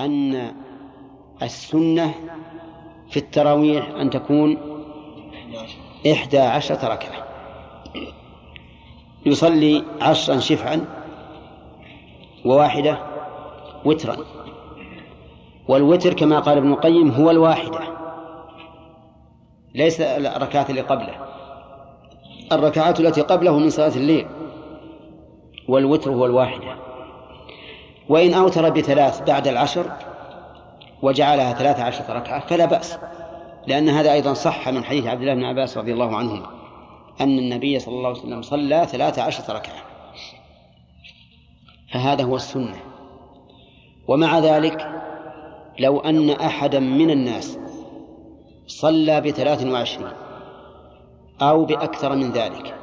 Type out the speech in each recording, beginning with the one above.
أن السنة في التراويح أن تكون إحدى عشرة ركعة. يصلي عشرا شفعا وواحدة وترا. والوتر كما قال ابن القيم هو الواحدة ليس الركعات اللي قبله. الركعات التي قبله من صلاة الليل والوتر هو الواحدة. وإن أوتر بثلاث بعد العشر وجعلها ثلاث عشرة ركعة فلا بأس لأن هذا أيضا صح من حديث عبد الله بن عباس رضي الله عنهما أن النبي صلى الله عليه وسلم صلى ثلاث عشرة ركعة. فهذا هو السنة. ومع ذلك لو أن أحدا من الناس صلى بثلاث وعشرين أو بأكثر من ذلك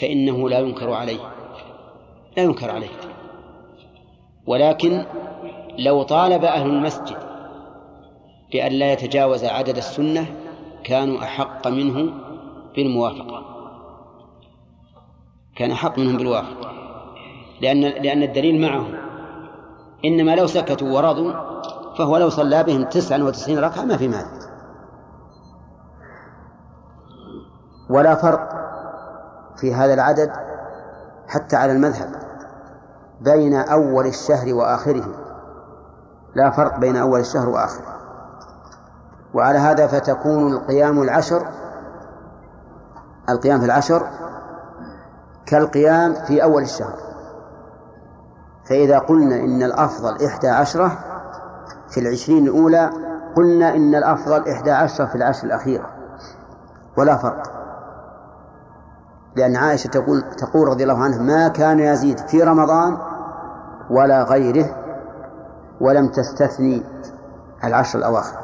فإنه لا ينكر عليه لا ينكر عليه. ولكن لو طالب أهل المسجد بأن لا يتجاوز عدد السنة كانوا أحق منه بالموافقة. كان أحق منهم بالوافقة. لأن لأن الدليل معهم إنما لو سكتوا ورضوا فهو لو صلى بهم تسعا وتسعين ركعة ما في مانع. ولا فرق في هذا العدد حتى على المذهب. بين أول الشهر وآخره. لا فرق بين أول الشهر وآخره. وعلى هذا فتكون القيام العشر القيام في العشر كالقيام في أول الشهر. فإذا قلنا إن الأفضل إحدى عشرة في العشرين الأولى قلنا إن الأفضل إحدى عشرة في العشر الأخيرة. ولا فرق. لأن عائشة تقول تقول رضي الله عنها ما كان يزيد في رمضان ولا غيره ولم تستثني العشر الأواخر.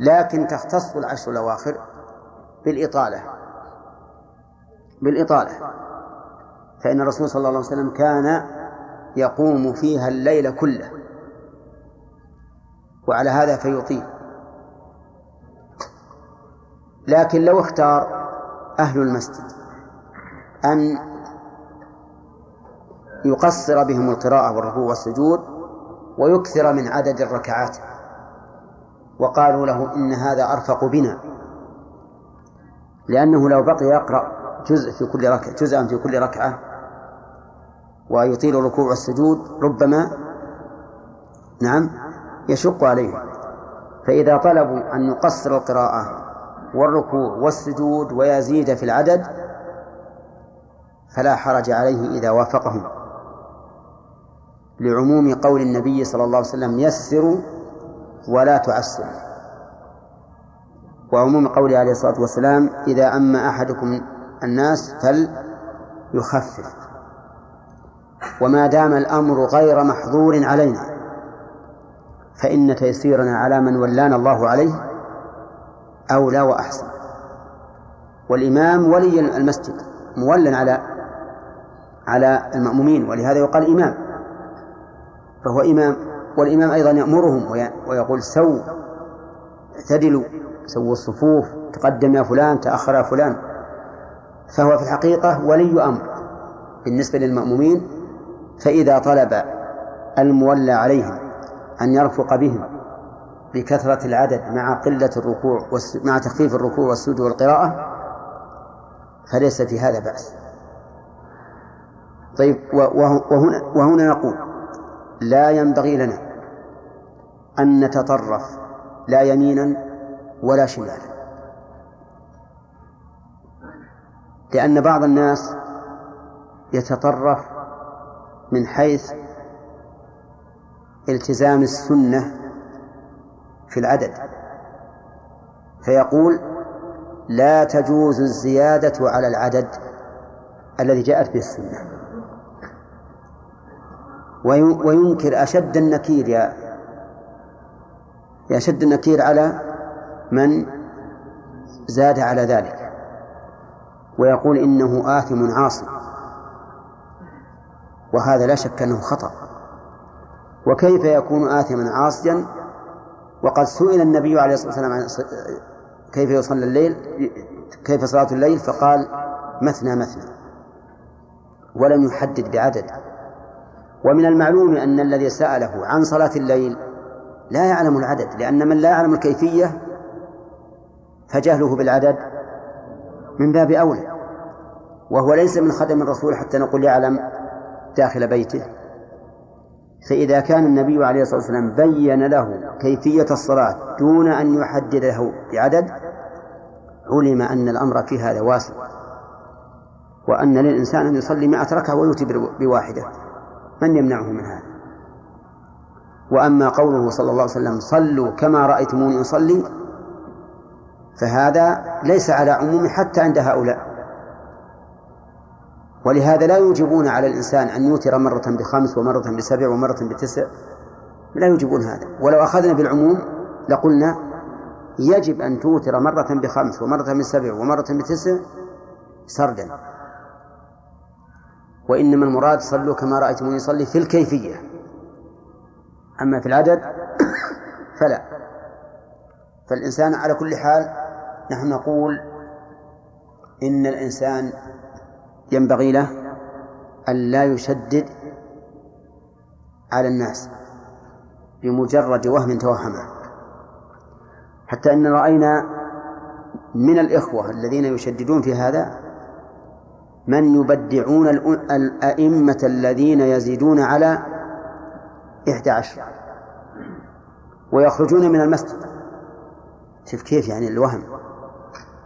لكن تختص العشر الأواخر بالإطالة. بالإطالة. فإن الرسول صلى الله عليه وسلم كان يقوم فيها الليل كله. وعلى هذا فيطيل. لكن لو اختار أهل المسجد أن يقصر بهم القراءة والركوع والسجود ويكثر من عدد الركعات. وقالوا له إن هذا أرفق بنا لأنه لو بقي يقرأ جزء في كل ركعة جزءا في كل ركعة ويطيل الركوع والسجود ربما نعم يشق عليه. فإذا طلبوا أن يقصر القراءة والركوع والسجود ويزيد في العدد فلا حرج عليه إذا وافقهم. لعموم قول النبي صلى الله عليه وسلم يسروا ولا تعسروا وعموم قوله عليه الصلاة والسلام إذا أما أحدكم الناس فليخفف. وما دام الأمر غير محظور علينا فإن تيسيرنا على من ولانا الله عليه أولى وأحسن. والإمام ولي المسجد مولا على على المأمومين ولهذا يقال إمام. فهو إمام والإمام أيضا يأمرهم ويقول سو اعتدلوا سووا الصفوف تقدم يا فلان تأخر يا فلان. فهو في الحقيقة ولي أمر بالنسبة للمأمومين فإذا طلب المولى عليهم أن يرفق بهم بكثرة العدد مع قلة الركوع مع تخفيف الركوع والسجود والقراءة فليس في هذا بأس. طيب وهنا, وهنا نقول لا ينبغي لنا أن نتطرف لا يمينا ولا شمالا. لأن بعض الناس يتطرف من حيث التزام السنة في العدد. فيقول لا تجوز الزيادة على العدد الذي جاءت به السنة. وينكر أشد النكير يا أشد النكير على من زاد على ذلك. ويقول إنه آثم عاصي وهذا لا شك أنه خطأ. وكيف يكون آثما عاصيا؟ وقد سئل النبي عليه الصلاة والسلام عن كيف يصلي الليل كيف صلاة الليل فقال مثنى مثنى ولم يحدد بعدد. ومن المعلوم أن الذي سأله عن صلاة الليل لا يعلم العدد لأن من لا يعلم الكيفية فجهله بالعدد من باب أولى وهو ليس من خدم الرسول حتى نقول يعلم داخل بيته. فإذا كان النبي عليه الصلاة والسلام بين له كيفية الصلاة دون أن يحدد له بعدد علم أن الأمر في هذا واسع وأن للإنسان أن يصلي مئة ركعة ويوتي بواحدة. من يمنعه من هذا؟ وأما قوله صلى الله عليه وسلم صلوا كما رأيتموني أصلي فهذا ليس على عموم حتى عند هؤلاء. ولهذا لا يوجبون على الإنسان أن يوتر مرة بخمس ومرة بسبع ومرة بتسع. لا يوجبون هذا. ولو أخذنا بالعموم لقلنا يجب أن توتر مرة بخمس ومرة بسبع ومرة بتسع سردا. وإنما المراد صلوا كما رأيتموني يصلي في الكيفية. أما في العدد فلا. فالإنسان على كل حال نحن نقول إن الإنسان ينبغي له أن لا يشدد على الناس بمجرد وهم توهمه حتى أن رأينا من الإخوة الذين يشددون في هذا من يبدعون الأئمة الذين يزيدون على إحدى عشر ويخرجون من المسجد. شوف كيف يعني الوهم.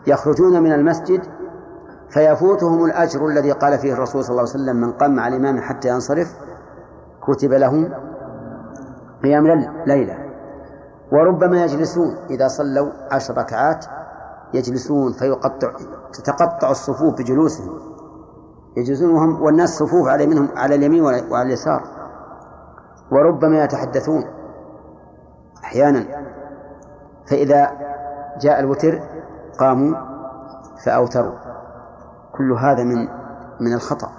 يخرجون من المسجد فيفوتهم الأجر الذي قال فيه الرسول صلى الله عليه وسلم من قام على الإمام حتى ينصرف كتب له قيام ليلة. وربما يجلسون إذا صلوا عشر ركعات يجلسون فيقطع تتقطع الصفوف بجلوسهم. يجلسون وهم والناس صفوف على منهم على اليمين وعلى اليسار. وربما يتحدثون أحيانا. فإذا جاء الوتر قاموا فأوتروا. كل هذا من من الخطأ.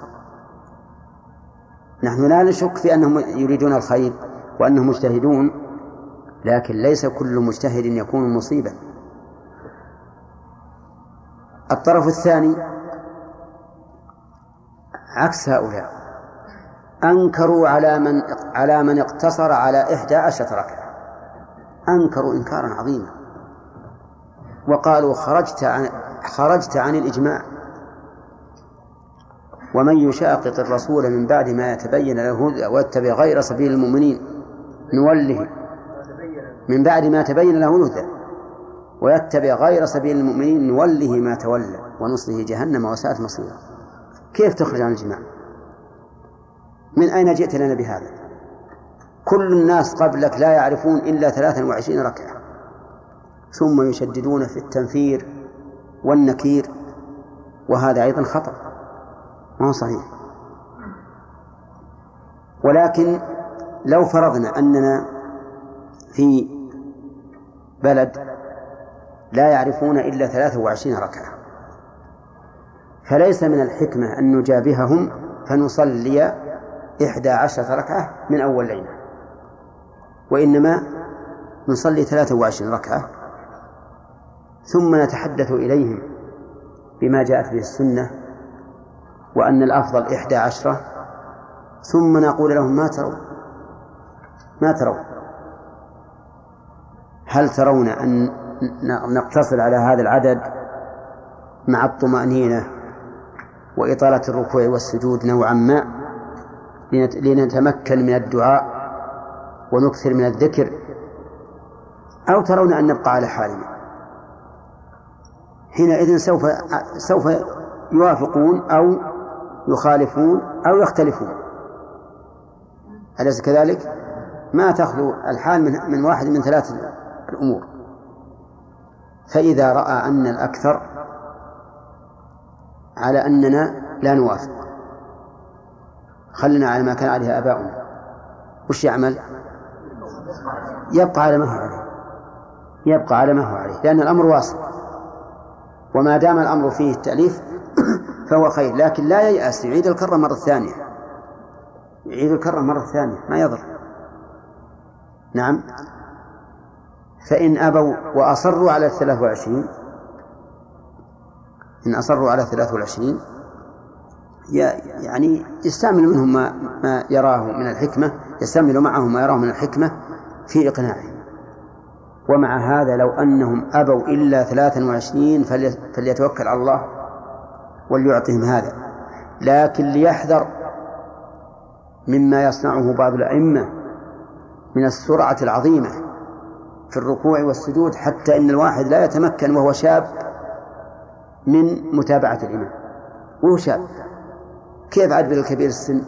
نحن لا نشك في أنهم يريدون الخير وأنهم مجتهدون لكن ليس كل مجتهد يكون مصيبا. الطرف الثاني عكس هؤلاء أنكروا على من على من اقتصر على إحدى عشرة ركعة. أنكروا إنكارا عظيما. وقالوا خرجت عن خرجت عن الإجماع. ومن يشاقق الرسول من بعد ما يتبين له الهدى ويتبع غير سبيل المؤمنين نوله من بعد ما تبين له الهدى ويتبع غير سبيل المؤمنين نوله ما تولى ونصله جهنم وساءت مصيرا. كيف تخرج عن الجماع؟ من أين جئت لنا بهذا؟ كل الناس قبلك لا يعرفون إلا ثلاثا وعشرين ركعة. ثم يشددون في التنفير والنكير وهذا أيضا خطأ ما هو صحيح. ولكن لو فرضنا أننا في بلد لا يعرفون إلا ثلاثة وعشرين ركعة فليس من الحكمة أن نجابههم فنصلي إحدى عشرة ركعة من أول ليلة وإنما نصلي ثلاثة وعشرين ركعة ثم نتحدث إليهم بما جاءت به السنة وأن الأفضل إحدى عشرة. ثم نقول لهم ما ترون؟ ما ترون؟ هل ترون أن نقتصر على هذا العدد مع الطمأنينة وإطالة الركوع والسجود نوعا ما لنتمكن من الدعاء ونكثر من الذكر؟ أو ترون أن نبقى على حالنا؟ حينئذ سوف سوف يوافقون أو يخالفون أو يختلفون. أليس كذلك؟ ما تخلو الحال من من واحد من ثلاث الأمور. فإذا رأى أن الأكثر على أننا لا نوافق. خلنا على ما كان عليه آباؤنا. وش يعمل؟ يبقى على ما هو عليه. يبقى على ما هو عليه. لأن الأمر واصل. وما دام الأمر فيه التأليف فهو خير. لكن لا ييأس. يعيد الكرة مرة ثانية. يعيد الكرة مرة ثانية. ما يضر. نعم. فإن أبوا وأصروا على الثلاث وعشرين. إن أصروا على الثلاث والعشرين يعني يستعمل منهم ما, ما يراه من الحكمة. يستعمل معهم ما يراه من الحكمة في إقناعهم. ومع هذا لو أنهم أبوا إلا ثلاثا وعشرين فليتوكل على الله. وليعطهم هذا. لكن ليحذر مما يصنعه بعض الأئمة من السرعة العظيمة في الركوع والسجود حتى إن الواحد لا يتمكن وهو شاب من متابعة الإمام. وهو شاب. كيف عاد بالكبير السن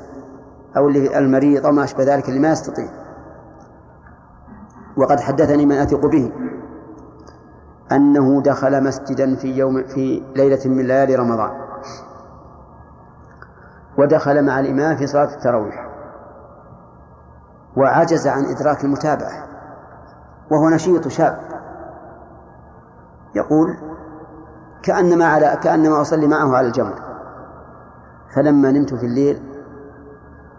أو اللي المريض أو ما أشبه ذلك اللي ما يستطيع؟ وقد حدثني من أثق به أنه دخل مسجدا في يوم في ليلة من ليالي رمضان. ودخل مع الإمام في صلاة التراويح وعجز عن إدراك المتابعة وهو نشيط شاب. يقول كأنما على كأنما أصلي معه على الجمر فلما نمت في الليل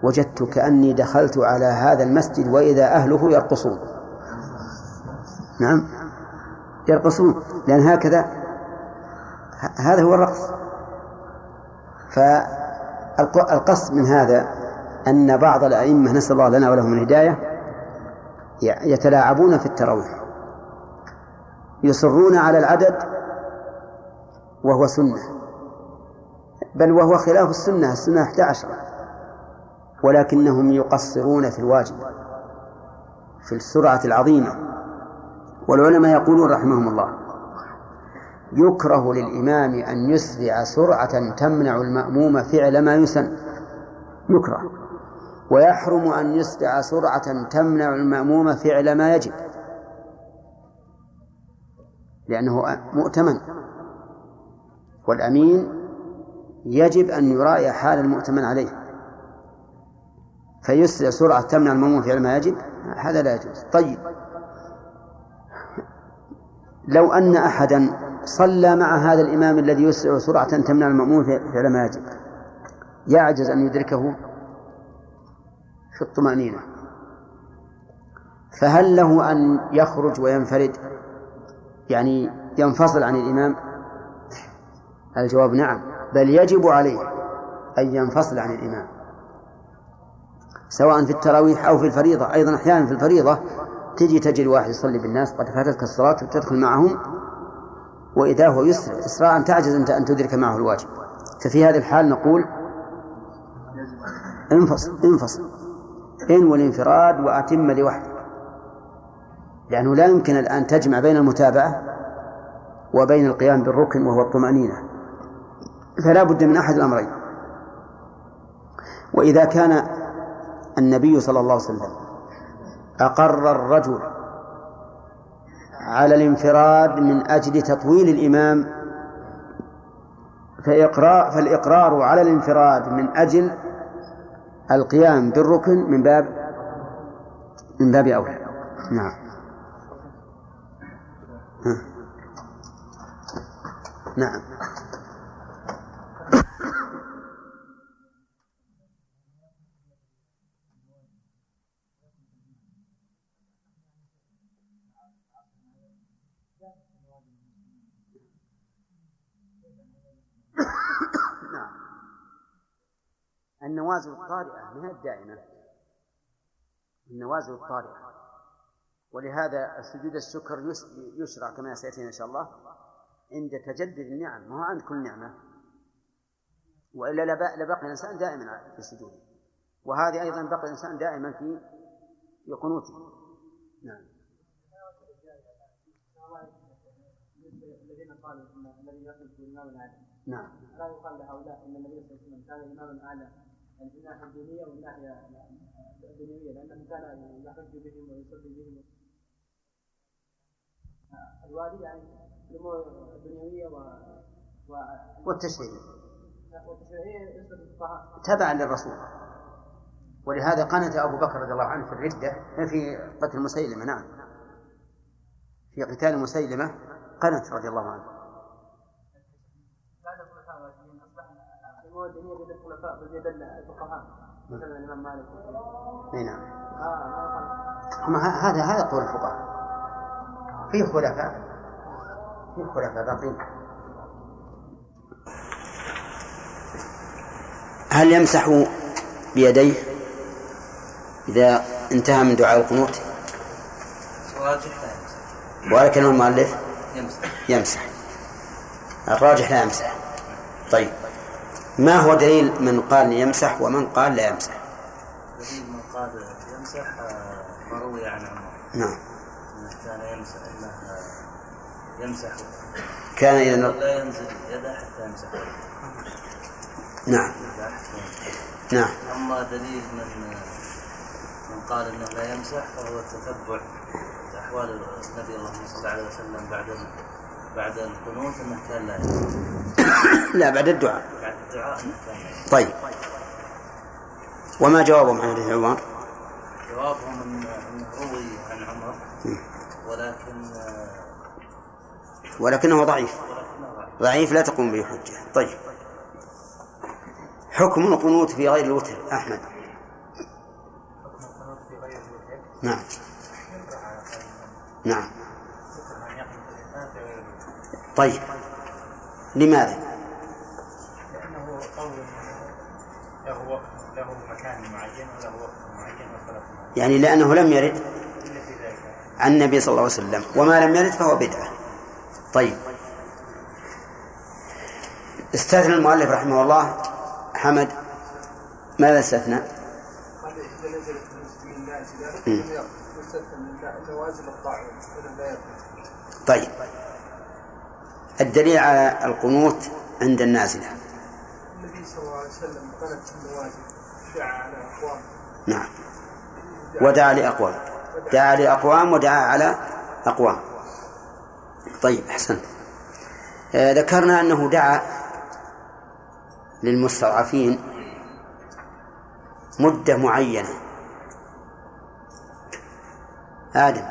وجدت كأني دخلت على هذا المسجد وإذا أهله يرقصون. نعم. يرقصون. لأن هكذا هذا هو الرقص. فالقصد من هذا أن بعض الأئمة نسأل الله لنا ولهم الهداية يتلاعبون في التراويح. يصرون على العدد وهو سنة. بل وهو خلاف السنة السنة 11 ولكنهم يقصرون في الواجب في السرعة العظيمة. والعلماء يقولون رحمهم الله. يكره للإمام أن يسرع سرعة تمنع المأموم فعل ما يسن. يكره. ويحرم أن يسرع سرعة تمنع المأموم فعل ما يجب. لأنه مؤتمن. والأمين يجب أن يراعي حال المؤتمن عليه. فيسرع سرعة تمنع المأموم فعل ما يجب هذا لا يجوز. طيب. لو أن أحدا صلى مع هذا الإمام الذي يسرع سرعة تمنع المأموم فعل ما يجب. يعجز أن يدركه في الطمأنينة. فهل له أن يخرج وينفرد؟ يعني ينفصل عن الإمام؟ الجواب نعم بل يجب عليه أن ينفصل عن الإمام. سواء في التراويح أو في الفريضة أيضا أحيانا في الفريضة تجي تجري واحد يصلي بالناس قد فاتتك الصلاة وتدخل معهم وإذا هو يسرع إسراء تعجز أنت أن تدرك معه الواجب. ففي هذه الحال نقول انفصل انفصل. انوي الانفراد وأتم لوحدك. لأنه لا يمكن الآن تجمع بين المتابعة وبين القيام بالركن وهو الطمأنينة. فلا بد من أحد الأمرين. وإذا كان النبي صلى الله عليه وسلم أقر الرجل على الانفراد من أجل تطويل الإمام فإقرار فالإقرار على الانفراد من أجل القيام بالركن من باب من باب أولى. نعم. نعم. النوازل الطارئة ما هي الدائمة؟ النوازل الطارئة. ولهذا السجود الشكر يشرع كما سيأتينا إن شاء الله عند تجدد النعم. ما هو عند كل نعمة. وإلا لبقي الإنسان دائما في السجود وهذه أيضا بقي الإنسان دائما في في قنوته. نعم. الذين قالوا ان الذي نعم. لا يقال لهؤلاء إن النبي صلى الله عليه وسلم كان الامام من الناحيه الدينية ومن الناحيه الدنيويه لأنه كان يحج بهم ويصلي بهم. الوالي يعني الأمور الدنيوية و, و... والتشريعية. والتشريعية تبعا للرسول. ولهذا قنت أبو بكر رضي الله عنه في الردة في قتل مسيلمة نعم. في قتال مسيلمة قنت رضي الله عنه. الدينيه بيد الخلفاء بيد الفقهاء مثلا الإمام مالك إي نعم. آه هذا هذا قول الفقهاء. في خلفاء. في خلفاء باقين هل يمسح بيديه إذا انتهى من دعاء القنوت؟ ولكن المؤلف؟ يمسح. يمسح. الراجح لا يمسح. طيب. ما هو دليل من قال يمسح ومن قال لا يمسح؟ دليل من قال يمسح ما روي عن عمر. نعم. إنه كان يمسح إنه يمسح. كان إذا لا ينزل يده حتى يمسح. نعم. نعم. أما دليل من من قال إنه لا يمسح فهو التتبع احوال النبي اللهم صل عليه وسلم بعد بعد القنوت إنه كان لا يمسح. لا بعد الدعاء. طيب. وما جوابهم عن حديث عمر؟ جوابهم انه روي عن عمر. ولكن ولكنه ضعيف. ولكنه ضعيف. ضعيف لا تقوم به حجة. طيب. حكم القنوت في غير الوتر أحمد. نعم. نعم. طيب. لماذا؟ لأنه قول له وقت له مكان معين وله وقت معين وصلاة معين يعني لأنه لم يرد عن النبي صلى الله عليه وسلم وما لم يرد فهو بدعة. طيب. استثنى المؤلف رحمه الله حمد. ماذا استثنى؟ طيب. الدليل على القنوت عند النازلة. النبي صلى الله عليه وسلم قنت النوازل دعا على أقوام. نعم. ودعا لأقوام. دعا لأقوام ودعا على أقوام. طيب أحسنت. آه، ذكرنا أنه دعا للمستضعفين مدة معينة. آدم.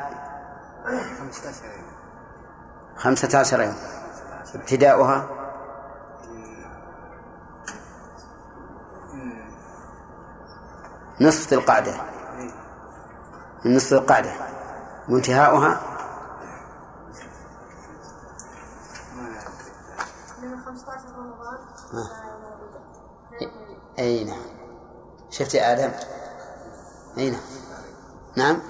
15 يوم. خمسة عشر يوم ابتداؤها؟ نصف القعدة. من نصف القعدة. وانتهاؤها؟ من 15 رمضان أي نعم. شفت يا آدم؟ أي نعم. نعم؟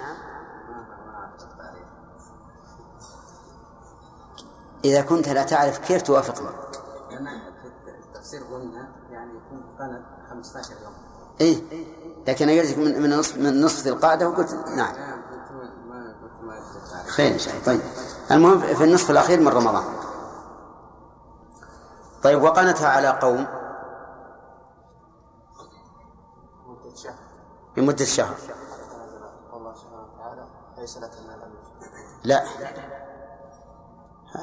إذا كنت لا تعرف كيف توافقني في التفسير قلنا يعني يكون قنت 15 يوم. إيه. لكن قلت من من نصف من نصف ذي القعدة وقلت نعم. خير إن شاء الله. طيب. المهم في النصف الأخير من رمضان. طيب وقنتها على قوم. لمدة شهر. لا.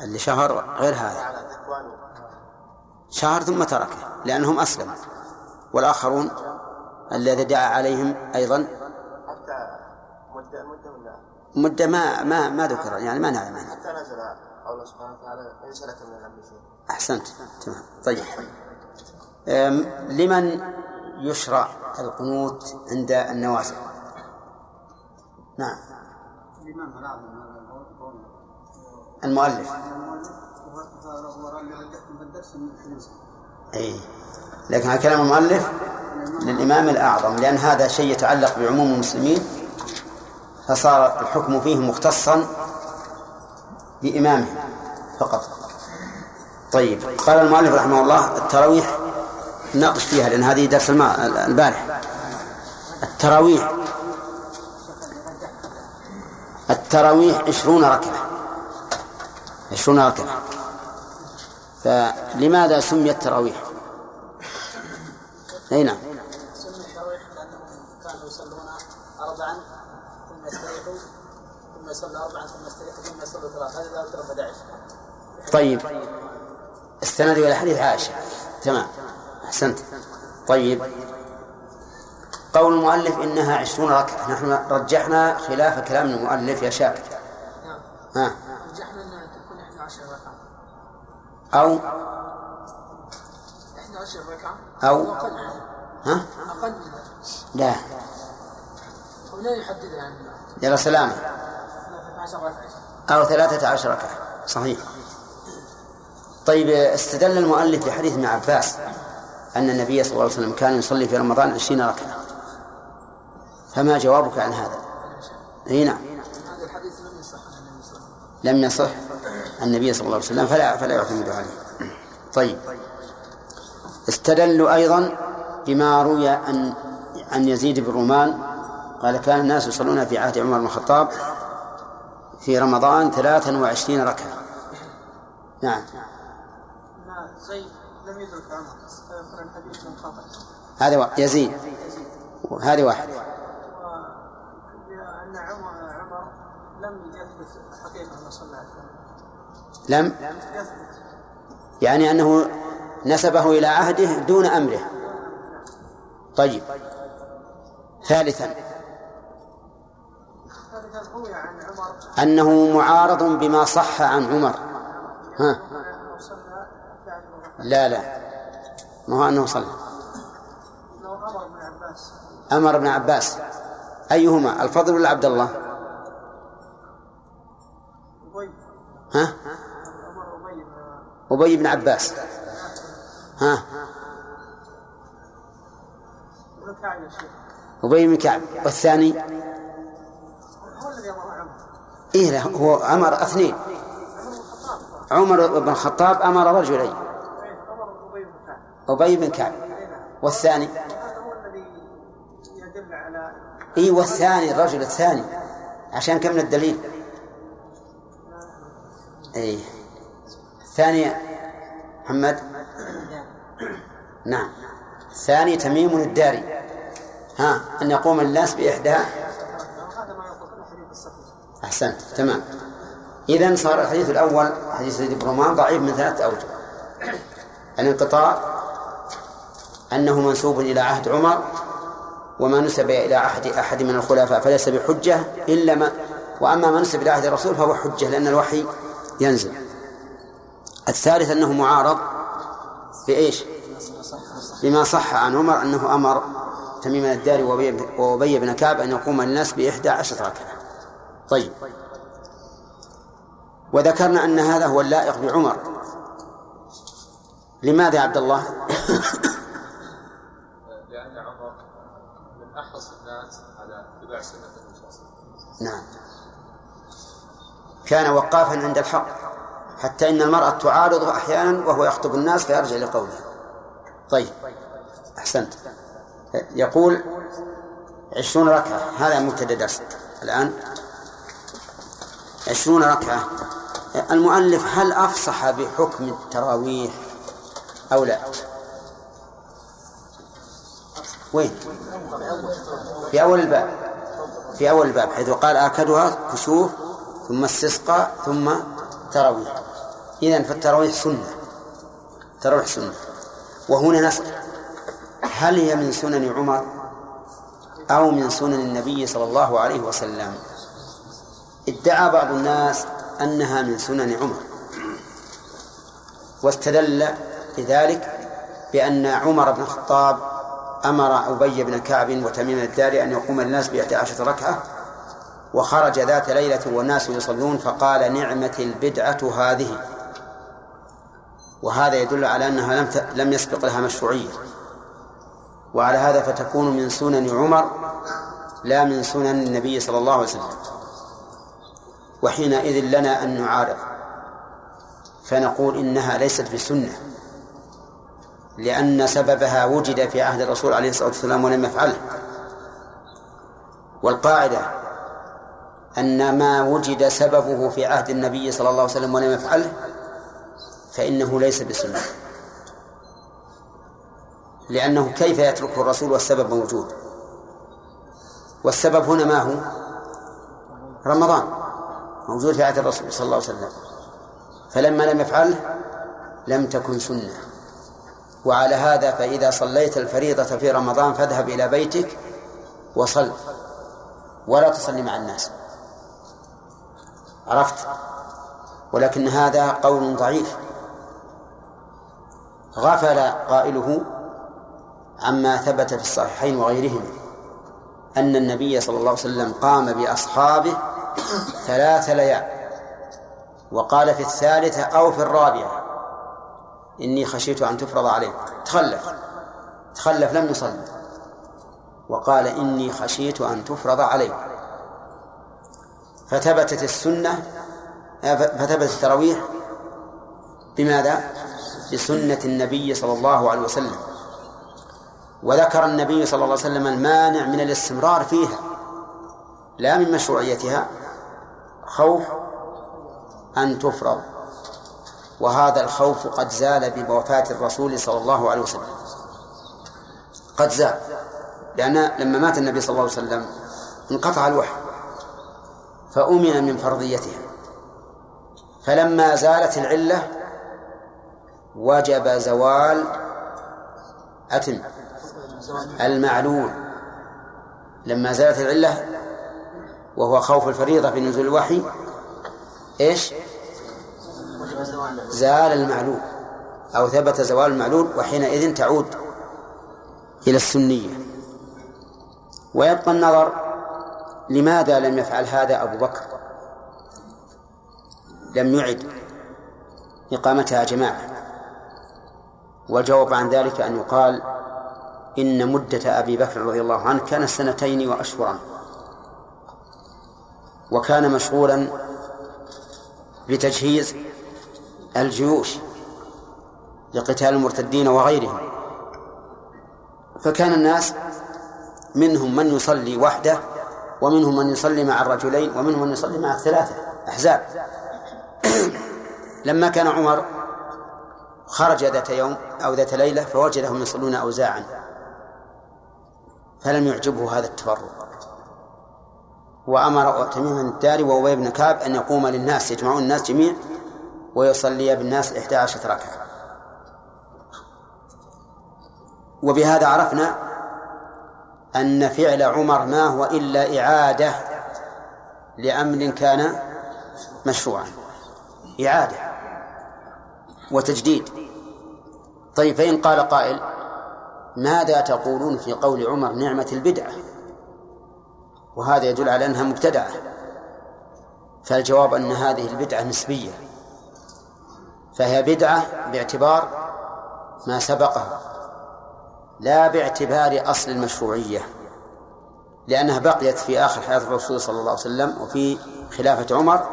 اللي شهر غير هذا. شهر ثم تركه لأنهم أسلموا. والآخرون الذي دعا عليهم أيضا؟ حتى مدة مدة ولا؟ مدة ما ما ما ذكر يعني ما نعلم. عنها حتى نزل قوله سبحانه وتعالى ليس لك من الأمر شيء. أحسنت. تمام. طيب. لمن يشرع القنوت عند النوازل؟ نعم. المؤلف. أي لكن هذا كلام المؤلف؟ للإمام الأعظم لأن هذا شيء يتعلق بعموم المسلمين فصار الحكم فيه مختصا بإمامه فقط. طيب قال المؤلف رحمه الله التراويح ناقش فيها لأن هذه درس البارح التراويح التراويح عشرون ركعة. عشرون ركعة. فلماذا سميت تراويح؟ أي نعم سمي التراويح لانهم كانوا يصلون اربعا ثم يستريحوا ثم يصلوا اربعا ثم يستريحوا ثم يصلوا ثلاثة هذا ذكر 11 طيب. استندوا إلى حديث عائشة؟ تمام. أحسنت. طيب. قول المؤلف إنها عشرون ركعة. نحن رجحنا خلاف كلام المؤلف يا شاكر. نعم. ها؟ رجحنا أنها تكون 11 ركعة. أو؟ 11 ركعة؟ أو؟ منها. ها؟ أقل منها. لا. أو لا يحددها. يعني يلا سلامة 13 أو ثلاثة عشر ركعة. صحيح. طيب استدل المؤلف بحديث ابن عباس أن النبي صلى الله عليه وسلم كان يصلي في رمضان عشرين ركعة. فما جوابك عن هذا؟ أي نعم. هذا الحديث لم يصح لم يصح النبي صلى الله عليه وسلم فلا فلا يعتمد عليه. طيب. استدلوا أيضا بما روي عن عن يزيد بن رومان قال كان الناس يصلون في عهد عمر بن الخطاب في رمضان ثلاثا وعشرين ركعة. نعم. زيد لم يدرك عمر فيذكر الحديث منقطع هذا وا- يزيد. هذه واحد. وأن عمر عمر لم يثبت حقيقة أنه صلى عليه لم؟ يثبت. يعني أنه نسبه إلى عهده دون أمره. طيب. ثالثا. أنه معارض بما صح عن عمر. ها أنه صلى بعد الوفاة لا لا. ما هو أنه صلى. أمر ابن عباس. أيهما؟ الفضل ولا عبد الله؟ ها؟ أبي بن عباس. ها؟ أبي بن كعب. والثاني؟ إيه هو أمر اثنين. عمر بن الخطاب أمر رجلين إيه، أمر أبي بن كعب أبي بن كعب والثاني؟ هذا هو الذي يدل على إي والثاني الرجل الثاني. عشان كم من الدليل؟ إي. الثاني محمد؟ نعم. الثاني تميم الداري. ها أن يقوم الناس الصحيح. أحسنت تمام. إذا صار الحديث الأول حديث زيد بن رومان ضعيف من ثلاثة أوجه. الانقطاع أنه منسوب إلى عهد عمر وما نسب إلى عهد أحد من الخلفاء فليس بحجة إلا ما وأما ما نسب إلى عهد الرسول فهو حجة لأن الوحي ينزل. الثالث أنه معارض بإيش؟ بما صح عن عمر أنه أمر تميم الداري وأبي- بن كعب أن يقوم الناس بإحدى عشر ركعة. طيب. وذكرنا أن هذا هو اللائق بعمر. لماذا يا عبد الله؟ لأن عمر من أحرص الناس على اتباع وسلم. نعم. كان وقافا عند الحق حتى إن المرأة تعارضه أحيانا وهو يخطب الناس فيرجع لقوله. طيب. أحسنت. يقول عشرون ركعة هذا مبتدأ درس. الآن. عشرون ركعة. المؤلف هل أفصح بحكم التراويح أو لا؟ وين؟ في أول الباب. في أول الباب حيث قال آكدها كسوف ثم استسقاء ثم تراويح. إذا فالتراويح سنة. تراويح سنة. وهنا نسأل هل هي من سنن عمر أو من سنن النبي صلى الله عليه وسلم؟ ادعى بعض الناس أنها من سنن عمر. واستدل بذلك بأن عمر بن الخطاب أمر أبي بن كعب وتميم الداري أن يقوم الناس بإحدى عشرة ركعة وخرج ذات ليلة والناس يصلون فقال نعمة البدعة هذه. وهذا يدل على أنها لم. لم يسبق لها مشروعية. وعلى هذا فتكون من سنن عمر لا من سنن النبي صلى الله عليه وسلم. وحينئذ لنا أن نعارض فنقول إنها ليست بسنة. لأن سببها وجد في عهد الرسول عليه الصلاة والسلام ولم يفعله. والقاعدة أن ما وجد سببه في عهد النبي صلى الله عليه وسلم ولم يفعله فإنه ليس بسنة. لأنه كيف يتركه الرسول والسبب موجود؟ والسبب هنا ما هو؟ رمضان موجود في عهد الرسول صلى الله عليه وسلم. فلما لم يفعله لم تكن سنة. وعلى هذا فإذا صليت الفريضة في رمضان فاذهب إلى بيتك وصل ولا تصلي مع الناس. عرفت؟ ولكن هذا قول ضعيف. غفل قائله عما ثبت في الصحيحين وغيرهما أن النبي صلى الله عليه وسلم قام بأصحابه ثلاث ليال وقال في الثالثة أو في الرابعة. إني خشيت أن تفرض عليكم تخلف. تخلف لم يصلي. وقال إني خشيت أن تفرض علي فثبتت السنة فثبتت التراويح بماذا؟ بسنة النبي صلى الله عليه وسلم. وذكر النبي صلى الله عليه وسلم المانع من الاستمرار فيها لا من مشروعيتها. خوف أن تفرض. وهذا الخوف قد زال بوفاة الرسول صلى الله عليه وسلم. قد زال. لأن لما مات النبي صلى الله عليه وسلم انقطع الوحي فأمن من فرضيتها. فلما زالت العلة وجب زوال أتم المعلول. لما زالت العلة وهو خوف الفريضة في نزول الوحي إيش؟ زال المعلول أو ثبت زوال المعلول وحينئذ تعود إلى السنية. ويبقى النظر لماذا لم يفعل هذا أبو بكر؟ لم يعد إقامتها جماعة. والجواب عن ذلك أن يقال إن مدة أبي بكر رضي الله عنه كانت سنتين وأشهرا. وكان مشغولا بتجهيز الجيوش لقتال المرتدين وغيرهم. فكان الناس منهم من يصلي وحده ومنهم من يصلي مع الرجلين ومنهم من يصلي مع الثلاثة أحزاب. لما كان عمر خرج ذات يوم أو ذات ليلة فوجدهم يصلون أوزاعا فلم يعجبه هذا التفرق وأمر تميم الداري وأبي بن كعب أن يقوم للناس يجمعون الناس جميع ويصلي بالناس إحدى عشرة ركعة. وبهذا عرفنا أن فعل عمر ما هو إلا إعادة لأمر كان مشروعا. إعادة وتجديد. طيب فإن قال قائل ماذا تقولون في قول عمر نعمة البدعة؟ وهذا يدل على أنها مبتدعة. فالجواب أن هذه البدعة نسبية. فهي بدعة باعتبار ما سبقه لا باعتبار أصل المشروعية لأنها بقيت في آخر حياة الرسول صلى الله عليه وسلم وفي خلافة عمر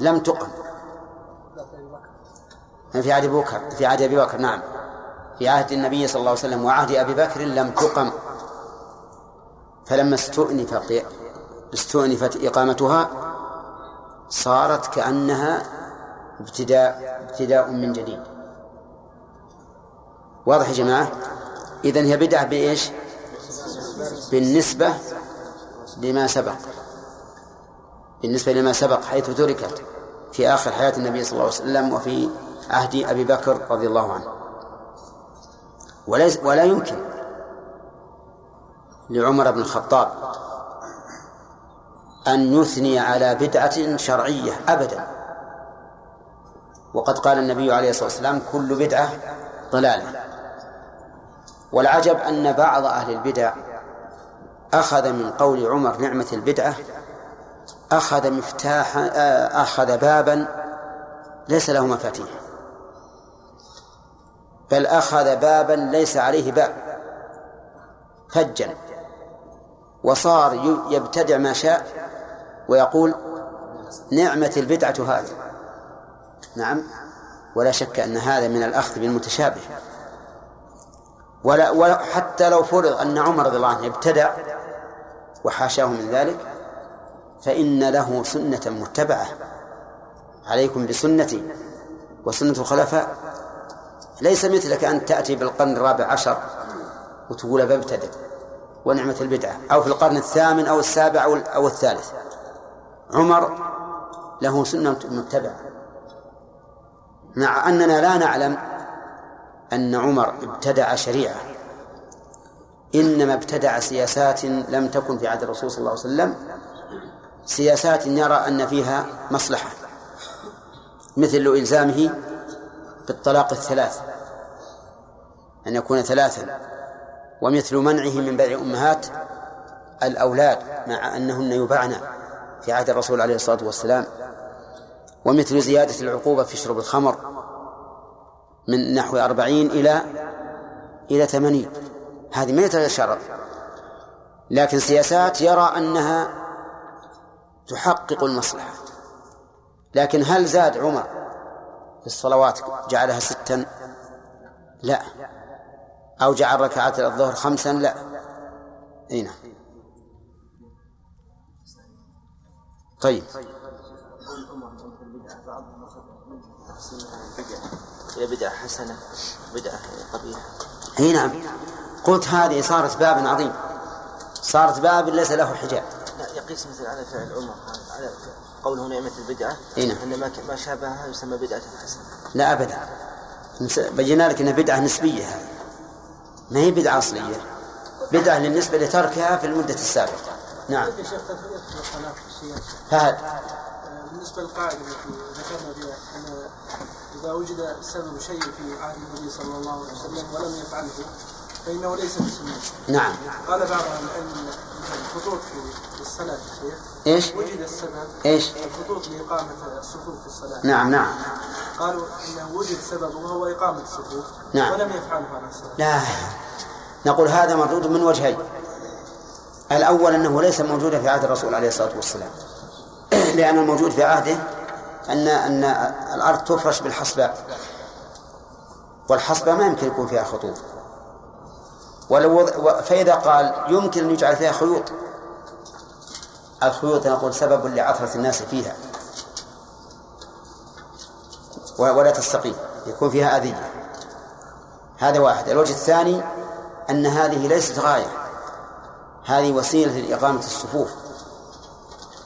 لم تقم. في عهد أبي بكر في عهد أبي بكر نعم. في عهد النبي صلى الله عليه وسلم وعهد أبي بكر لم تقم. فلما استؤنف استؤنفت إقامتها صارت كأنها ابتداء ابتداء من جديد. واضح يا جماعة؟ إذن هي بدعة بإيش؟ بالنسبة لما سبق. بالنسبة لما سبق حيث تركت في آخر حياة النبي صلى الله عليه وسلم وفي عهد أبي بكر رضي الله عنه. ولا يمكن لعمر بن الخطاب أن يثني على بدعة شرعية أبدا. وقد قال النبي عليه الصلاة والسلام كل بدعة ضلالة. والعجب أن بعض أهل البدع أخذ من قول عمر نعمة البدعة أخذ مفتاحا أخذ بابا ليس له مفاتيح. بل أخذ بابا ليس عليه باب. فجا وصار يبتدع ما شاء ويقول نعمة البدعة هذه. نعم. ولا شك أن هذا من الأخذ بالمتشابه. ولا, ولا حتى لو فرض أن عمر رضي الله عنه ابتدع وحاشاه من ذلك فإن له سنة متبعة. عليكم بسنتي وسنة الخلفاء. ليس مثلك أن تأتي بالقرن الرابع عشر وتقول ببتدع ونعمة البدعة أو في القرن الثامن أو السابع أو الثالث. عمر له سنة متبعة. مع أننا لا نعلم أن عمر ابتدع شريعة. إنما ابتدع سياسات لم تكن في عهد الرسول صلى الله عليه وسلم. سياسات يرى أن فيها مصلحة مثل إلزامه بالطلاق الثلاث أن يكون ثلاثا ومثل منعه من بيع أمهات الأولاد مع أنهن يباعن في عهد الرسول عليه الصلاة والسلام. ومثل زيادة العقوبة في شرب الخمر من نحو أربعين إلى إلى ثمانين. هذه ما يتشرط لكن سياسات يرى أنها تحقق المصلحة. لكن هل زاد عمر في الصلوات جعلها ستا؟ لا. أو جعل ركعات الظهر خمسا؟ لا. أي نعم. طيب. هي بدعة حسنة بدعة قبيحة. إي نعم. قلت هذه صارت باب عظيم. صارت باب ليس له حجاب. لا يقيس مثل على فعل عمر على قوله نعمة البدعة إي نعم. أن ما ما شابهها يسمى بدعة حسنة. لا ابدا. نس- بينا لك انها بدعة نسبية هذه. ما هي بدعة أصلية. بدعة بالنسبة لتركها في المدة السابقة. نعم. يا شيخ قد يدخل الطلاق في السياسة فهد. آه، بالنسبة للقاعدة التي ذكرنا بها إذا وجد سبب شيء في عهد النبي صلى الله عليه وسلم ولم يفعله فإنه ليس بسنة. نعم. قال بعض أهل العلم الخطوط في الصلاة شيخ إيش؟ وجد السبب إيش؟ الخطوط لإقامة الصفوف في الصلاة. نعم نعم. قالوا إنه وجد سبب وهو إقامة الصفوف نعم. ولم يفعله على الصلاة لا. نقول هذا مردود من وجهين. الأول أنه ليس موجودا في عهد الرسول عليه الصلاة والسلام. لأن الموجود في عهده أن أن الأرض تفرش بالحصباء والحصباء ما يمكن يكون فيها خطوط. ولو فإذا قال يمكن أن يجعل فيها خيوط. الخيوط نقول سبب لعثرة الناس فيها. ولا تستقيم. يكون فيها أذية. هذا واحد. الوجه الثاني أن هذه ليست غاية. هذه وسيلة لإقامة الصفوف.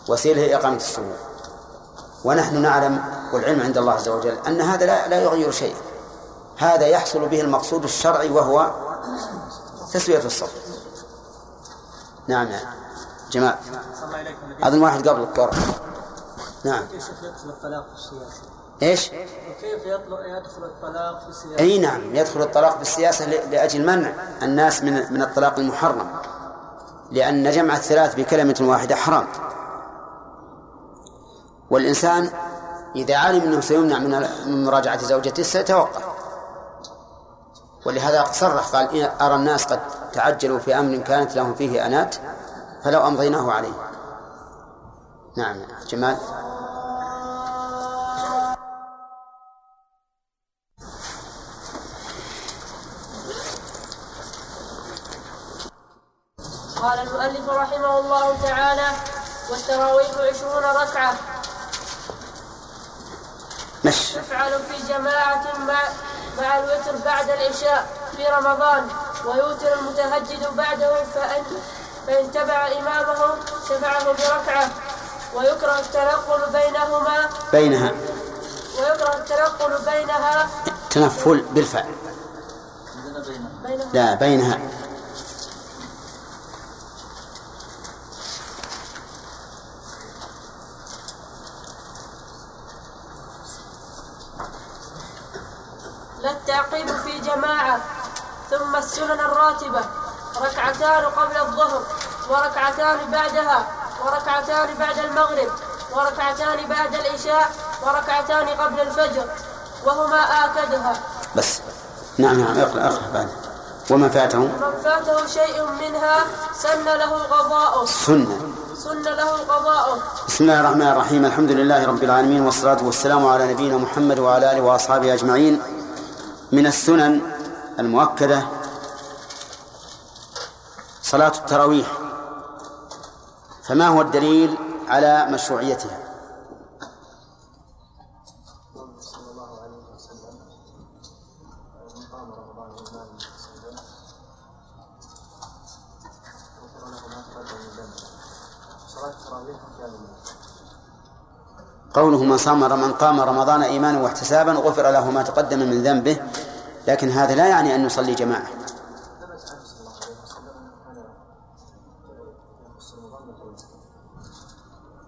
وسيلة لإقامة الصفوف. ونحن نعلم والعلم عند الله عز وجل أن هذا لا, لا يغير شيئا هذا يحصل به المقصود الشرعي وهو تسوية الصف نعم نعم عليكم أظن واحد قبل القرآن نعم. كيف يدخل الطلاق في السياسة؟ وكيف يطلق يدخل الطلاق في السياسة؟ أي نعم يدخل الطلاق بالسياسة ل- لأجل منع الناس من من الطلاق المحرم. لأن جمع الثلاث بكلمة واحدة حرام. والإنسان إذا علم أنه سيمنع من مراجعة زوجته سيتوقف. ولهذا صرح قال أرى الناس قد تعجلوا في أمر كانت لهم فيه أنات فلو أمضيناه عليه. نعم جمال. قال المؤلف رحمه الله تعالى والتراويح عشرون ركعة. مش. تفعل في جماعة مع مع الوتر بعد العشاء في رمضان ويوتر المتهجد بعده فإن فإن تبع إمامه شفعه بركعة ويكره التنقل بينهما بينها. ويكره التنقل بينها تنفل بالفعل. بينهما. لا بينها. التعقيب في جماعة ثم السنن الراتبة. ركعتان قبل الظهر وركعتان بعدها وركعتان بعد المغرب وركعتان بعد العشاء وركعتان قبل الفجر وهما آكدها. بس. نعم نعم. اقرأ اقرأ بعد. وما فاته من فاته شيء منها سن له قضاؤه سنة. سن له قضاؤه بسم الله الرحمن الرحيم. الحمد لله رب العالمين والصلاة والسلام على نبينا محمد وعلى آله وأصحابه أجمعين. من السنن المؤكدة صلاة التراويح فما هو الدليل على مشروعيتها؟ ايمانا قوله من صام من قام رمضان إيمانا واحتسابا غفر له ما تقدم من ذنبه لكن هذا لا يعني أن يصلي جماعة.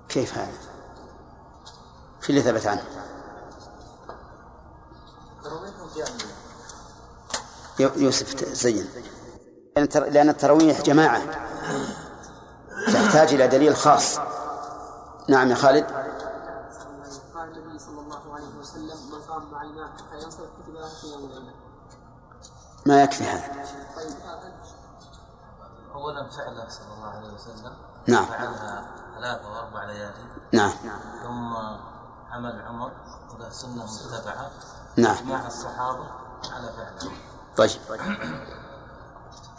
كيف هذا؟ في اللي ثبت عنه؟ يوسف زين. لأن التراويح جماعة. تحتاج إلى دليل خاص. نعم يا خالد قال النبي صلى الله عليه وسلم من قام مع الإمام حتى ينصرف كتب له قيام الليل ما يكفي هذا. أولا فعله صلى الله عليه وسلم. نعم. فعلها ثلاثة وأربع ليالي. نعم. ثم عمل عمر وله سنة متبعة. نعم. مع الصحابة على فعله. طيب.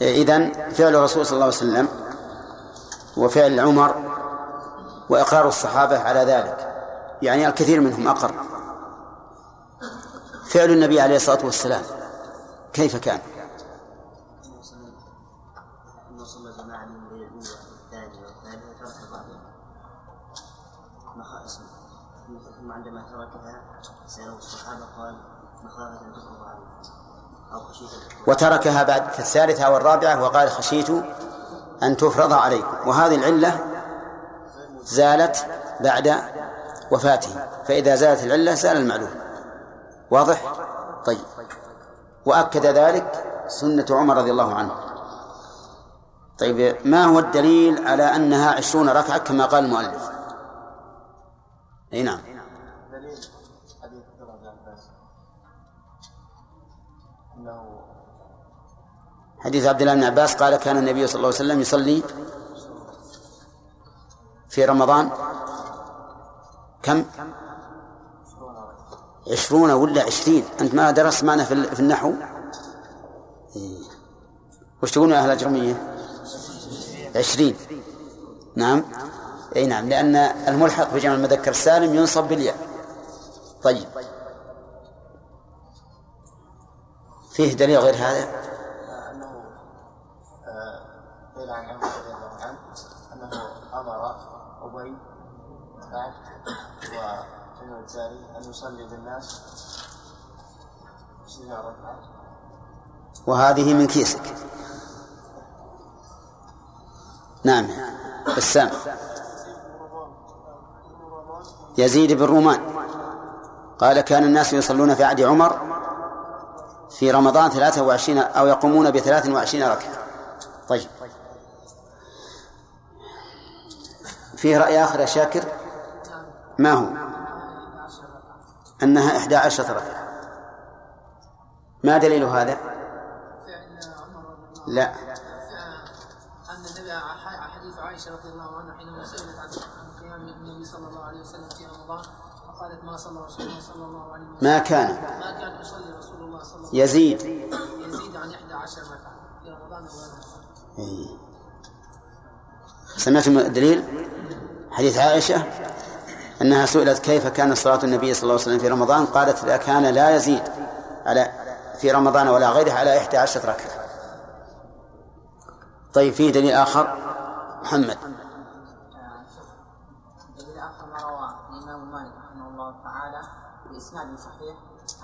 إذن فعل الرسول صلى الله عليه وسلم وفعل عمر وإقرار الصحابة على ذلك. يعني الكثير منهم أقر. فعل النبي عليه الصلاة والسلام. كيف كان؟ ثم عندما تركها سأله الصحابة قال مخافة أن أو تفرض وتركها بعد في الثالثة والرابعة وقال خشيت أن تفرض عليكم. وهذه العلة زالت بعد وفاته. فإذا زالت العلة زال المعلوم. واضح؟ طيب. وأكد ذلك سنة عمر رضي الله عنه. طيب ما هو الدليل على أنها عشرون ركعة كما قال المؤلف؟ أي نعم. حديث عبد الله بن عباس قال كان النبي صلى الله عليه وسلم يصلي في رمضان. كم؟ عشرون ولا عشرين؟ أنت ما درست معنا في ال- في النحو؟ إيه. وش تقولون أهل الأجرمية عشرين. نعم. أي نعم لأن الملحق بجمع المذكر السالم ينصب بالياء. طيب. فيه دليل غير هذا؟ أنه آه، أمر أبي وابن الجاري أن يصلي بالناس. سبع ركعات وهذه من كيسك. نعم. بسام يزيد بن رومان. قال كان الناس يصلون في عهد عمر في رمضان ثلاثة وعشرين أو يقومون بثلاث وعشرين ركعة. طيب. فيه رأي آخر يا شاكر؟ ما هو؟ أنها إحدى عشرة ركعة. ما دليل هذا؟ لا. أن النبي حديث عائشة رضي الله عنها حينما سئلت عن قيام النبي صلى الله عليه وسلم في رمضان فقالت ما صلى رسول الله صلى الله عليه وسلم ما كان. ما كان يصلي رسول الله صلى الله عليه يزيد. وسلم يزيد عن 11 ركعة في رمضان إيه. سمعتم الدليل حديث عائشة؟ أنها سئلت كيف كان صلاة النبي صلى الله عليه وسلم في رمضان؟ قالت لا كان لا يزيد على في رمضان ولا غيره على إحدى عشرة ركعة. طيب فيه دليل آخر؟ محمد. دليل آخر ما روى الإمام مالك رحمه الله تعالى بإسناد صحيح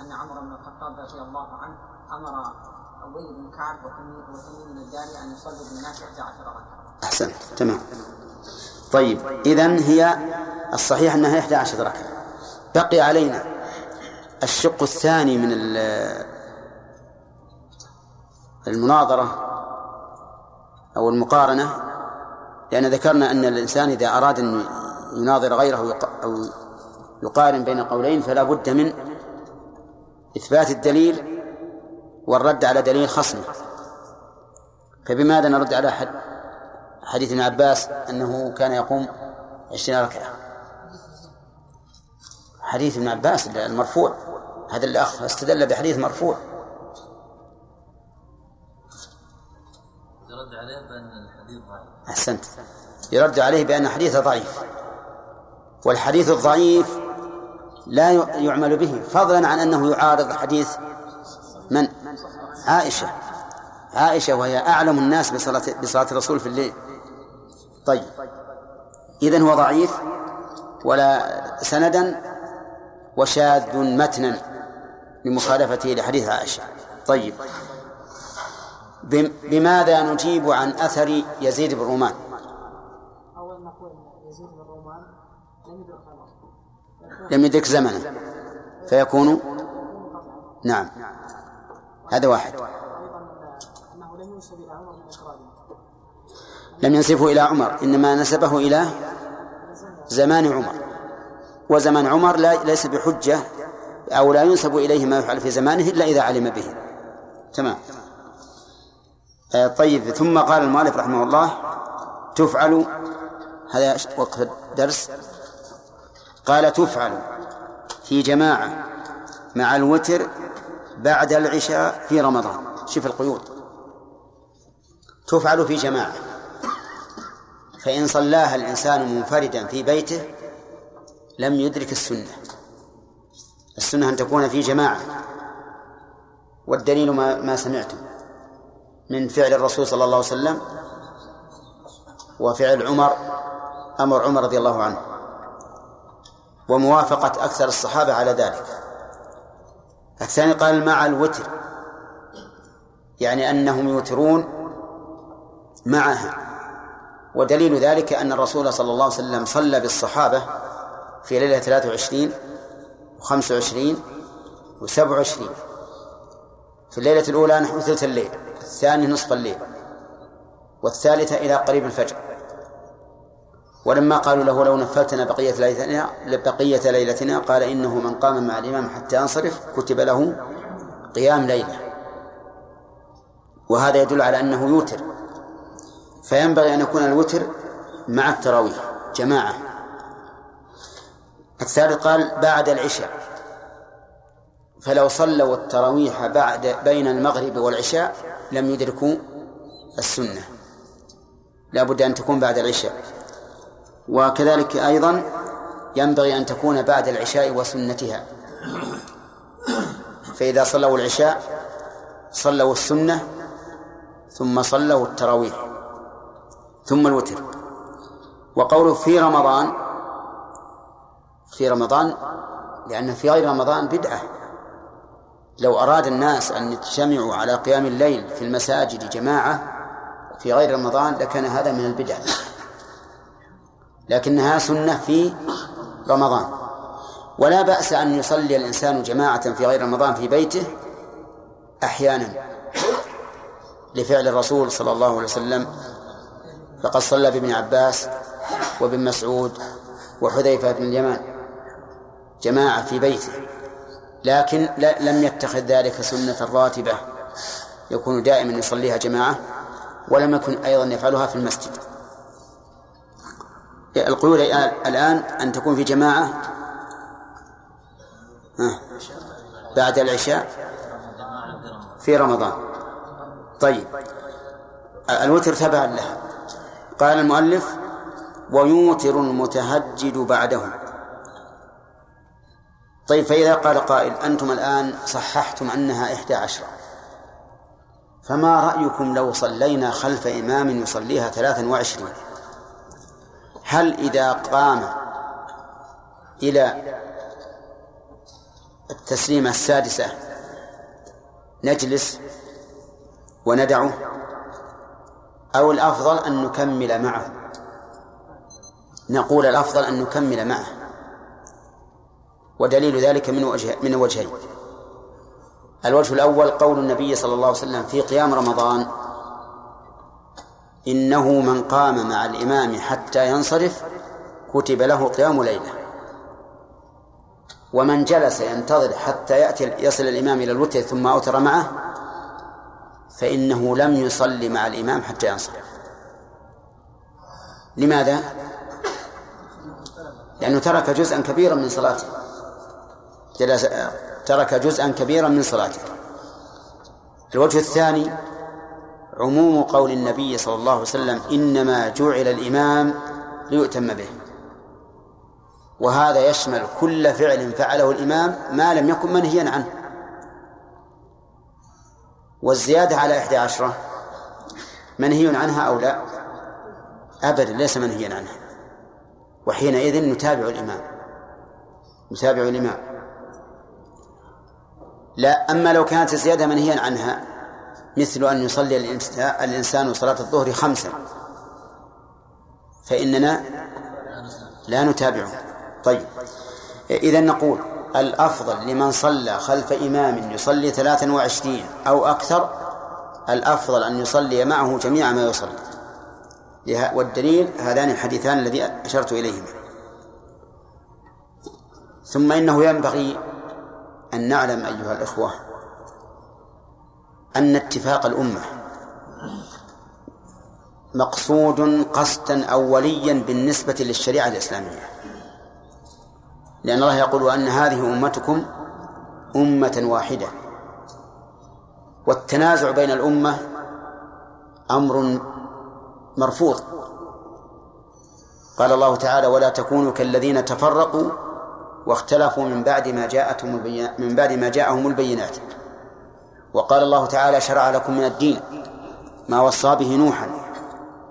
أن عمر بن الخطاب رضي الله عنه أمر أبي بن كعب وتميم وتميم الداري أن يصلوا بالناس 11 ركعة. أحسنت تمام. طيب إذن هي الصحيح أنها إحدى عشرة ركعة. بقي علينا الشق الثاني من ال- المناظرة أو المقارنة لأن ذكرنا أن الإنسان إذا أراد أن يناظر غيره أو يقارن بين قولين فلا بد من إثبات الدليل والرد على دليل خصمه. فبماذا نرد على حد حديث ابن عباس أنه كان يقوم عشرين ركعة. حديث ابن عباس المرفوع. هذا الأخ استدل بحديث مرفوع. يرد عليه بأن الحديث ضعيف. أحسنت. يرد عليه بأن حديثه ضعيف. والحديث الضعيف لا يعمل به فضلا عن أنه يعارض حديث من؟ عائشة. عائشة وهي أعلم الناس بصلاة بصلاة الرسول في الليل. طيب. إذن هو ضعيف ولا سندا وشاذ متنا لمخالفته لحديث عائشة. طيب. بم- بماذا نجيب عن أثر يزيد بن رومان؟ نقول يزيد بن رومان لم يدرك زمنا فيكون نعم. هذا واحد أيضا أنه لم ينسب إلى عمر من إقراره لم ينسبه إلى عمر إنما نسبه إلى زمان عمر. وزمان عمر لا ليس بحجة أو لا ينسب إليه ما يفعل في زمانه إلا إذا علم به. تمام. آه، طيب ثم قال المؤلف رحمه الله تفعل هذا وقف الدرس. قال تفعل في جماعة مع الوتر بعد العشاء في رمضان. شوف القيود. تفعل في جماعة. فإن صلاها الإنسان منفردا في بيته لم يدرك السنة. السنة أن تكون في جماعة. والدليل ما, ما سمعتم. من فعل الرسول صلى الله عليه وسلم وفعل عمر أمر عمر رضي الله عنه. وموافقة أكثر الصحابة على ذلك. الثاني قال مع الوتر. يعني أنهم يوترون معها. ودليل ذلك أن الرسول صلى الله عليه وسلم صلى بالصحابة في ليلة 23 و25 و27 في الليلة الأولى نحو ثلث الليل الثاني نصف الليل والثالثة إلى قريب الفجر. ولما قالوا له لو نفلتنا بقية ليلتنا بقية ليلتنا قال إنه من قام مع الإمام حتى ينصرف كتب له قيام ليلة. وهذا يدل على أنه يوتر. فينبغي أن يكون الوتر مع التراويح. جماعة. الثالث قال بعد العشاء. فلو صلوا التراويح بعد بين المغرب والعشاء لم يدركوا السنة. لا بد أن تكون بعد العشاء. وكذلك أيضا ينبغي أن تكون بعد العشاء وسنتها. فإذا صلوا العشاء صلوا السنة ثم صلوا التراويح. ثم الوتر. وقوله في رمضان في رمضان لأن في غير رمضان بدعة. لو أراد الناس أن يجتمعوا على قيام الليل في المساجد جماعة في غير رمضان لكان هذا من البدع. لكنها سنة في رمضان. ولا بأس أن يصلي الإنسان جماعة في غير رمضان في بيته أحيانا. لفعل الرسول صلى الله عليه وسلم فقد صلى بابن عباس وابن مسعود وحذيفة بن اليمان جماعة في بيته لكن لم يتخذ ذلك سنة راتبة يكون دائما يصليها جماعة ولم يكن أيضا يفعلها في المسجد. القيود الآن أن تكون في جماعة. بعد العشاء في رمضان. طيب الوتر تبع له قال المؤلف ويوتر المتهجد بعده. طيب فإذا قال قائل أنتم الآن صححتم أنها إحدى عشرة. فما رأيكم لو صلينا خلف إمام يصليها ثلاثا وعشرين؟ هل إذا قام إلى التسليمة السادسة نجلس وندعه أو الأفضل أن نكمل معه. نقول الأفضل أن نكمل معه. ودليل ذلك من وجه من وجهين. الوجه الأول قول النبي صلى الله عليه وسلم في قيام رمضان إنه من قام مع الإمام حتى ينصرف كتب له قيام ليلة. ومن جلس ينتظر حتى يأتي يصل الإمام إلى الوتر ثم أوتر معه فإنه لم يصلي مع الإمام حتى ينصرف. لماذا؟ لأنه ترك جزءا كبيرا من صلاته. جلس ترك جزءا كبيرا من صلاته. الوجه الثاني عموم قول النبي صلى الله عليه وسلم إنما جعل الإمام ليؤتم به. وهذا يشمل كل فعل فعله الإمام ما لم يكن منهيا عنه. والزيادة على إحدى عشرة منهي عنها أو لا؟ أبدا ليس منهيا عنها. وحينئذ نتابع الإمام. نتابع الإمام. لا أما لو كانت الزيادة منهيا عنها مثل أن يصلي الإنسان صلاة الظهر خمسا فإننا لا نتابعه. طيب إذا نقول الأفضل لمن صلى خلف إمام يصلي ثلاثا وعشرين أو أكثر الأفضل أن يصلي معه جميع ما يصلي. والدليل هذان الحديثان الذي أشرت إليهما. ثم إنه ينبغي أن نعلم أيها الإخوة أن اتفاق الأمة مقصود قصدا أوليا بالنسبة للشريعة الإسلامية. لأن الله يقول وأن هذه أمتكم أمة واحدة. والتنازع بين الأمة أمر مرفوض. قال الله تعالى ولا تكونوا كالذين تفرقوا واختلفوا من بعد ما جاءتهم من بعد ما جاءهم البينات. وقال الله تعالى شرع لكم من الدين ما وصى به نوحا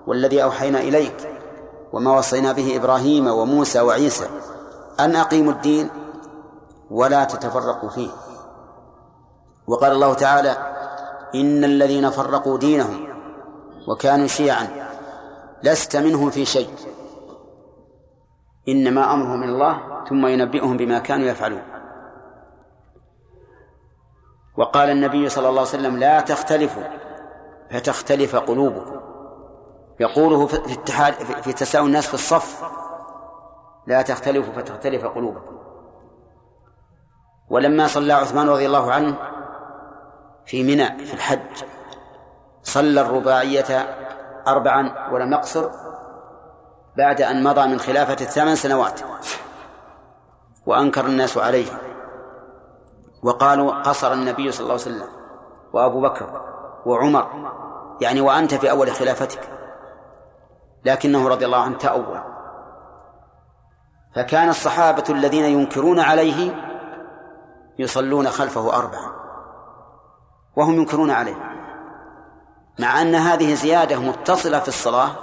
والذي أوحينا إليك وما وصينا به إبراهيم وموسى وعيسى أن أقيموا الدين ولا تتفرقوا فيه. وقال الله تعالى إن الذين فرقوا دينهم وكانوا شيعا لست منهم في شيء. إنما أمرهم إلى الله ثم ينبئهم بما كانوا يفعلون. وقال النبي صلى الله عليه وسلم لا تختلفوا فتختلف قلوبكم. يقوله في اتحاد في تساوي الناس في الصف لا تختلفوا فتختلف قلوبكم. ولما صلى عثمان رضي الله عنه في منى في الحج صلى الرباعية أربعا ولم يقصر بعد أن مضى من خلافة الثمان سنوات وأنكر الناس عليه. وقالوا قصر النبي صلى الله عليه وسلم وأبو بكر وعمر يعني وأنت في أول خلافتك. لكنه رضي الله عنه تأول. فكان الصحابة الذين ينكرون عليه يصلون خلفه أربعا وهم ينكرون عليه مع أن هذه زيادة متصلة في الصلاة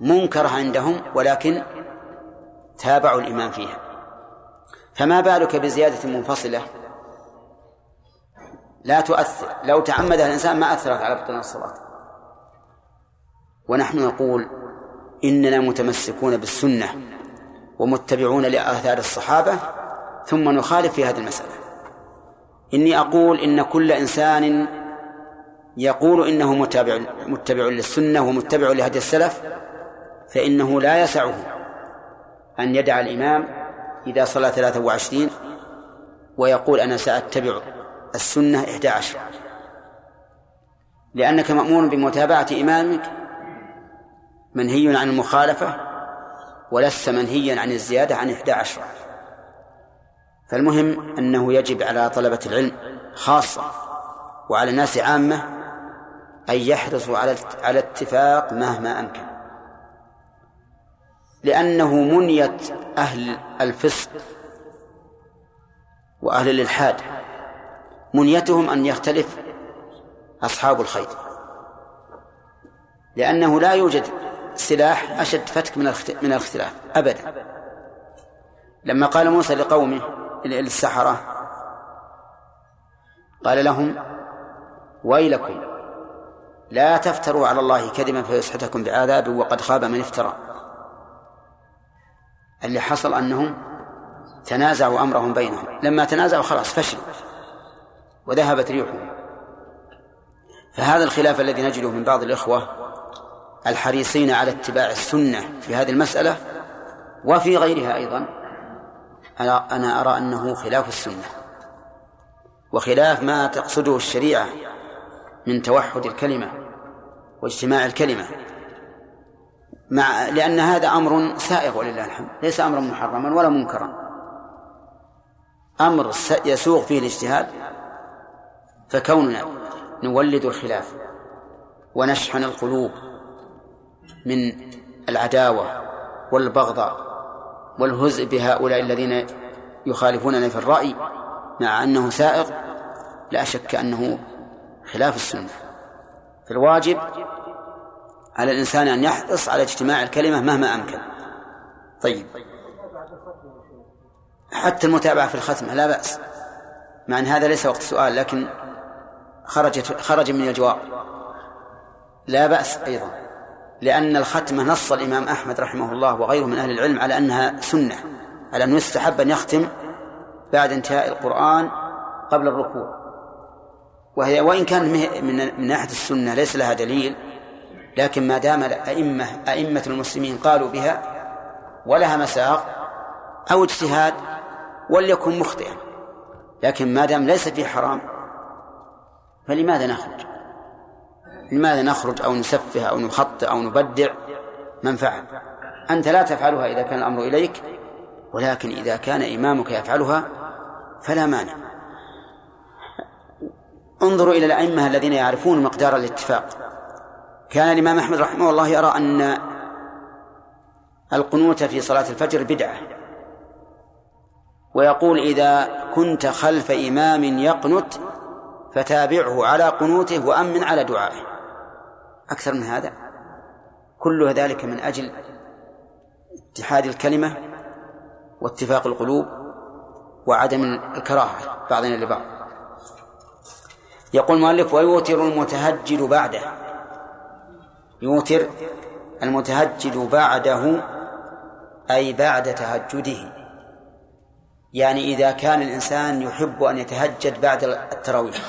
منكرة عندهم ولكن تابعوا الإمام فيها. فما بالك بزيادة منفصلة؟ لا تؤثر لو تعمدها الإنسان ما أثرت على بطلان الصلاة. ونحن نقول إننا متمسكون بالسنة ومتبعون لآثار الصحابة ثم نخالف في هذه المسألة. إني أقول إن كل إنسان يقول إنه متابع متبع للسنة ومتبع لهدي السلف فإنه لا يسعه أن يدع الإمام إذا صلى ثلاثة وعشرين ويقول أنا سأتبع السنة إحدى عشر. لأنك مأمور بمتابعة إمامك منهي عن المخالفة ولست منهيا عن الزيادة عن إحدى عشر. فالمهم أنه يجب على طلبة العلم خاصة وعلى الناس عامة أن يحرصوا على على اتفاق مهما أمكن. لأنه منية أهل الفسق وأهل الإلحاد. منيتهم أن يختلف أصحاب الخير. لأنه لا يوجد سلاح أشد فتك من من الاختلاف أبدا. لما قال موسى لقومه للسحرة قال لهم ويلكم لا تفتروا على الله كذبا فيسحتكم بعذاب وقد خاب من افترى. اللي حصل أنهم تنازعوا أمرهم بينهم. لما تنازعوا خلاص فشلوا وذهبت ريحهم. فهذا الخلاف الذي نجده من بعض الإخوة الحريصين على اتباع السنة في هذه المسألة وفي غيرها أيضا أنا أرى أنه خلاف السنة وخلاف ما تقصده الشريعة من توحد الكلمة واجتماع الكلمة. مع لأن هذا أمر سائغ ولله الحمد ليس أمرا محرما ولا منكرا. أمر يسوغ فيه الاجتهاد فكوننا نولد الخلاف ونشحن القلوب من العداوة والبغضاء والهزء بهؤلاء الذين يخالفوننا في الرأي مع أنه سائغ لا شك أنه خلاف السنة. فالواجب على الإنسان أن يحرص على اجتماع الكلمة مهما أمكن. طيب. حتى المتابعة في الختمة لا بأس. مع أن هذا ليس وقت سؤال لكن خرجت خرج من الجواب. لا بأس أيضا. لأن الختمة نص الإمام أحمد رحمه الله وغيره من أهل العلم على أنها سنة على أنه يستحب أن يختم بعد انتهاء القرآن قبل الركوع. وهي وإن كان من ناحية السنة ليس لها دليل لكن ما دام الأئمة أئمة المسلمين قالوا بها ولها مساق أو اجتهاد وليكن مخطئا لكن ما دام ليس في حرام فلماذا نخرج؟ لماذا نخرج أو نسفه أو نخطئ أو نبدع؟ من فعل؟ أنت لا تفعلها إذا كان الأمر إليك ولكن إذا كان إمامك يفعلها فلا مانع. انظروا إلى الأئمة الذين يعرفون مقدار الاتفاق. كان الإمام أحمد رحمه الله يرى أن القنوت في صلاة الفجر بدعة. ويقول إذا كنت خلف إمام يقنت فتابعه على قنوته وأمن على دعائه. أكثر من هذا. كل ذلك من أجل اتحاد الكلمة واتفاق القلوب وعدم الكراهة بعضنا لبعض. يقول المؤلف ويوتر المتهجد بعده. يوتر المتهجد بعده أي بعد تهجده. يعني إذا كان الإنسان يحب أن يتهجد بعد التراويح.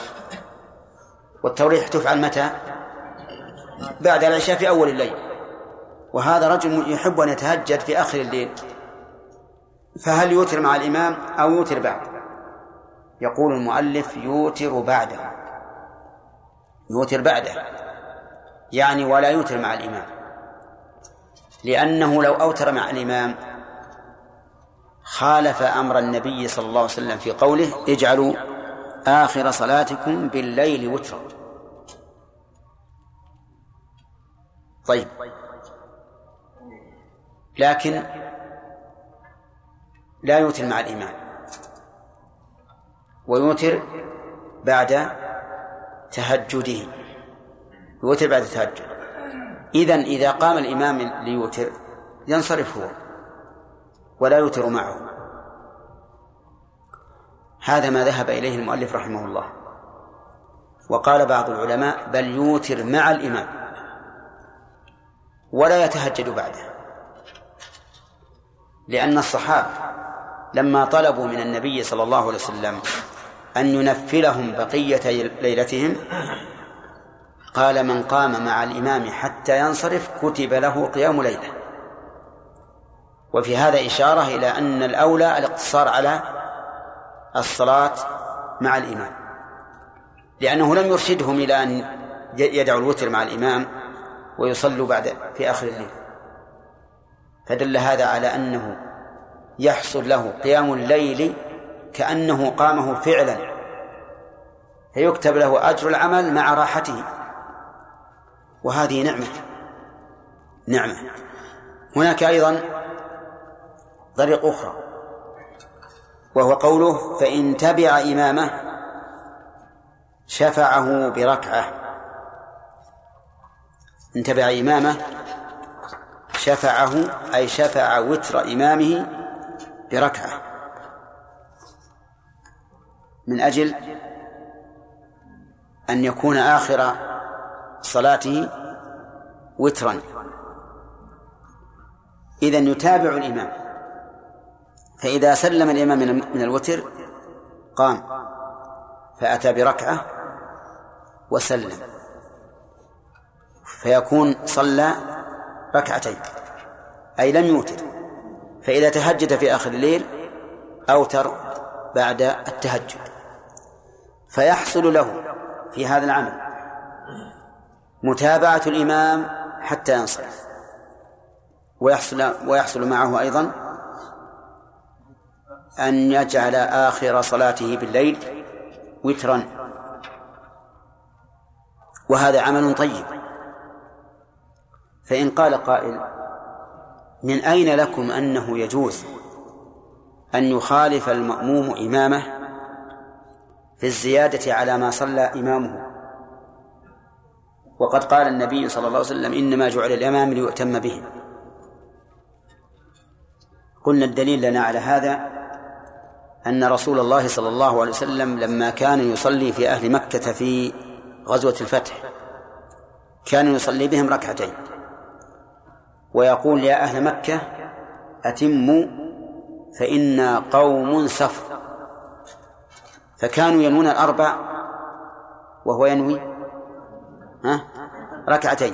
والتراويح تفعل متى؟ بعد العشاء في أول الليل. وهذا رجل يحب أن يتهجد في آخر الليل. فهل يوتر مع الإمام أو يوتر بعد؟ يقول المؤلف يوتر بعده. يوتر بعده. يعني ولا يوتر مع الإمام. لأنه لو أوتر مع الإمام خالف أمر النبي صلى الله عليه وسلم في قوله اجعلوا آخر صلاتكم بالليل وترا. طيب. لكن لا يوتر مع الإمام ويوتر بعد تهجده. يوتر بعد التهجد إذن إذا قام الإمام ليوتر ينصرف هو ولا يوتر معه. هذا ما ذهب إليه المؤلف رحمه الله. وقال بعض العلماء بل يوتر مع الإمام. ولا يتهجد بعده. لأن الصحابة لما طلبوا من النبي صلى الله عليه وسلم أن ينفلهم بقية ليلتهم قال من قام مع الإمام حتى ينصرف كتب له قيام ليلة. وفي هذا إشارة إلى أن الأولى الاقتصار على الصلاة مع الإمام. لأنه لم يرشدهم إلى أن يدعوا الوتر مع الإمام ويصلوا بعد في آخر الليل. فدل هذا على أنه يحصل له قيام الليل كأنه قامه فعلا. فيكتب له أجر العمل مع راحته. وهذه نعمة. نعمة. هناك أيضا طريق أخرى. وهو قوله فإن تبع إمامه شفعه بركعة. إن تبع إمامه شفعه أي شفع وتر إمامه بركعة. من أجل أن يكون آخر صلاته وترا. إذا يتابع الإمام. فإذا سلم الإمام من الوتر قام فأتى بركعة وسلم. فيكون صلى ركعتين أي لم يوتر فإذا تهجد في آخر الليل أوتر بعد التهجد. فيحصل له في هذا العمل متابعة الإمام حتى ينصرف. ويحصل ويحصل معه أيضا أن يجعل آخر صلاته بالليل وترا. وهذا عمل طيب. فإن قال قائل من أين لكم أنه يجوز أن يخالف المأموم إمامه في الزيادة على ما صلى إمامه؟ وقد قال النبي صلى الله عليه وسلم إنما جعل الإمام ليؤتم به. قلنا الدليل لنا على هذا أن رسول الله صلى الله عليه وسلم لما كان يصلي في أهل مكة في غزوة الفتح كان يصلي بهم ركعتين. ويقول يا أهل مكة أتموا فإنا قوم سفر. فكانوا ينوون الأربع وهو ينوي ها؟ ركعتين.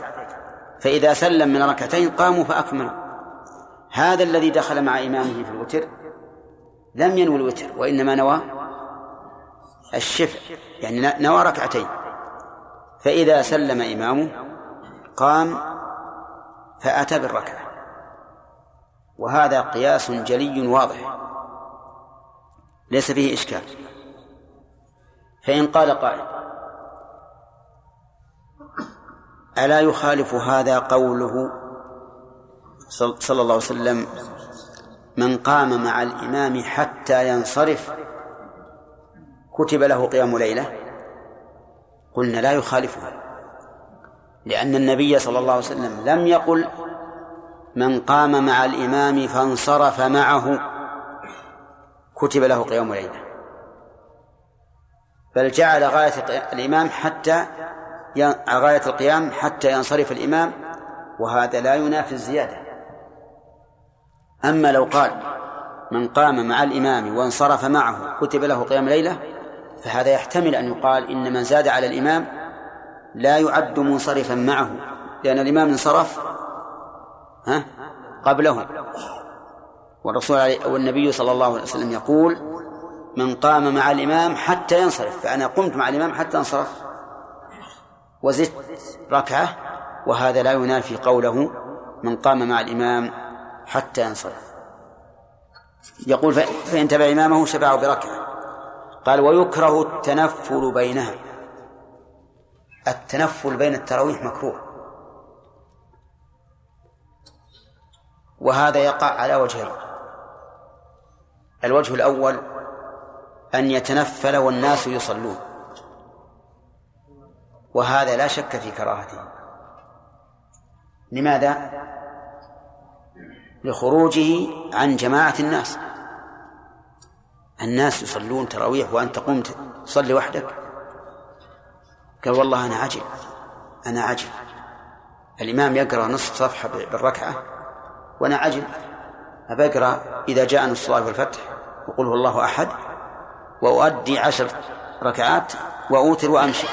فإذا سلم من ركعتين قاموا فأكملوا. هذا الذي دخل مع إمامه في الوتر لم ينوي الوتر وإنما نوى الشفع يعني نوى ركعتين. فإذا سلم إمامه قام فأتى بالركعة. وهذا قياس جلي واضح. ليس فيه إشكال. فإن قال قائل ألا يخالف هذا قوله صلى الله عليه وسلم من قام مع الإمام حتى ينصرف كتب له قيام ليلة؟ قلنا لا يخالفه لأن النبي صلى الله عليه وسلم لم يقل من قام مع الإمام فانصرف معه كتب له قيام ليلة. بل جعل غاية الإمام حتى غاية القيام حتى ينصرف الإمام وهذا لا ينافي الزيادة. أما لو قال من قام مع الإمام وانصرف معه كتب له قيام ليلة فهذا يحتمل أن يقال إن من زاد على الإمام لا يعد منصرفا معه لأن الإمام انصرف ها؟ قبله. والرسول والنبي صلى الله عليه وسلم يقول من قام مع الإمام حتى ينصرف. فأنا قمت مع الإمام حتى انصرف. وزدت ركعة وهذا لا ينافي قوله من قام مع الإمام حتى ينصرف. يقول فإن تبع إمامه شبعه بركعة. قال ويكره التنفل بينها. التنفل بين التراويح مكروه. وهذا يقع على وجهين الوجه الأول أن يتنفل والناس يصلون. وهذا لا شك في كراهته. لماذا؟ لخروجه عن جماعة الناس. الناس يصلون تراويح وأنت قمت تصلي وحدك. قال والله أنا عجل. أنا عجل. الإمام يقرأ نصف صفحة بالركعة وأنا عجل. أبى أقرأ إذا جاء الصلاة والفتح وقل هو الله أحد وأؤدي عشر ركعات وأوتر وأمشي.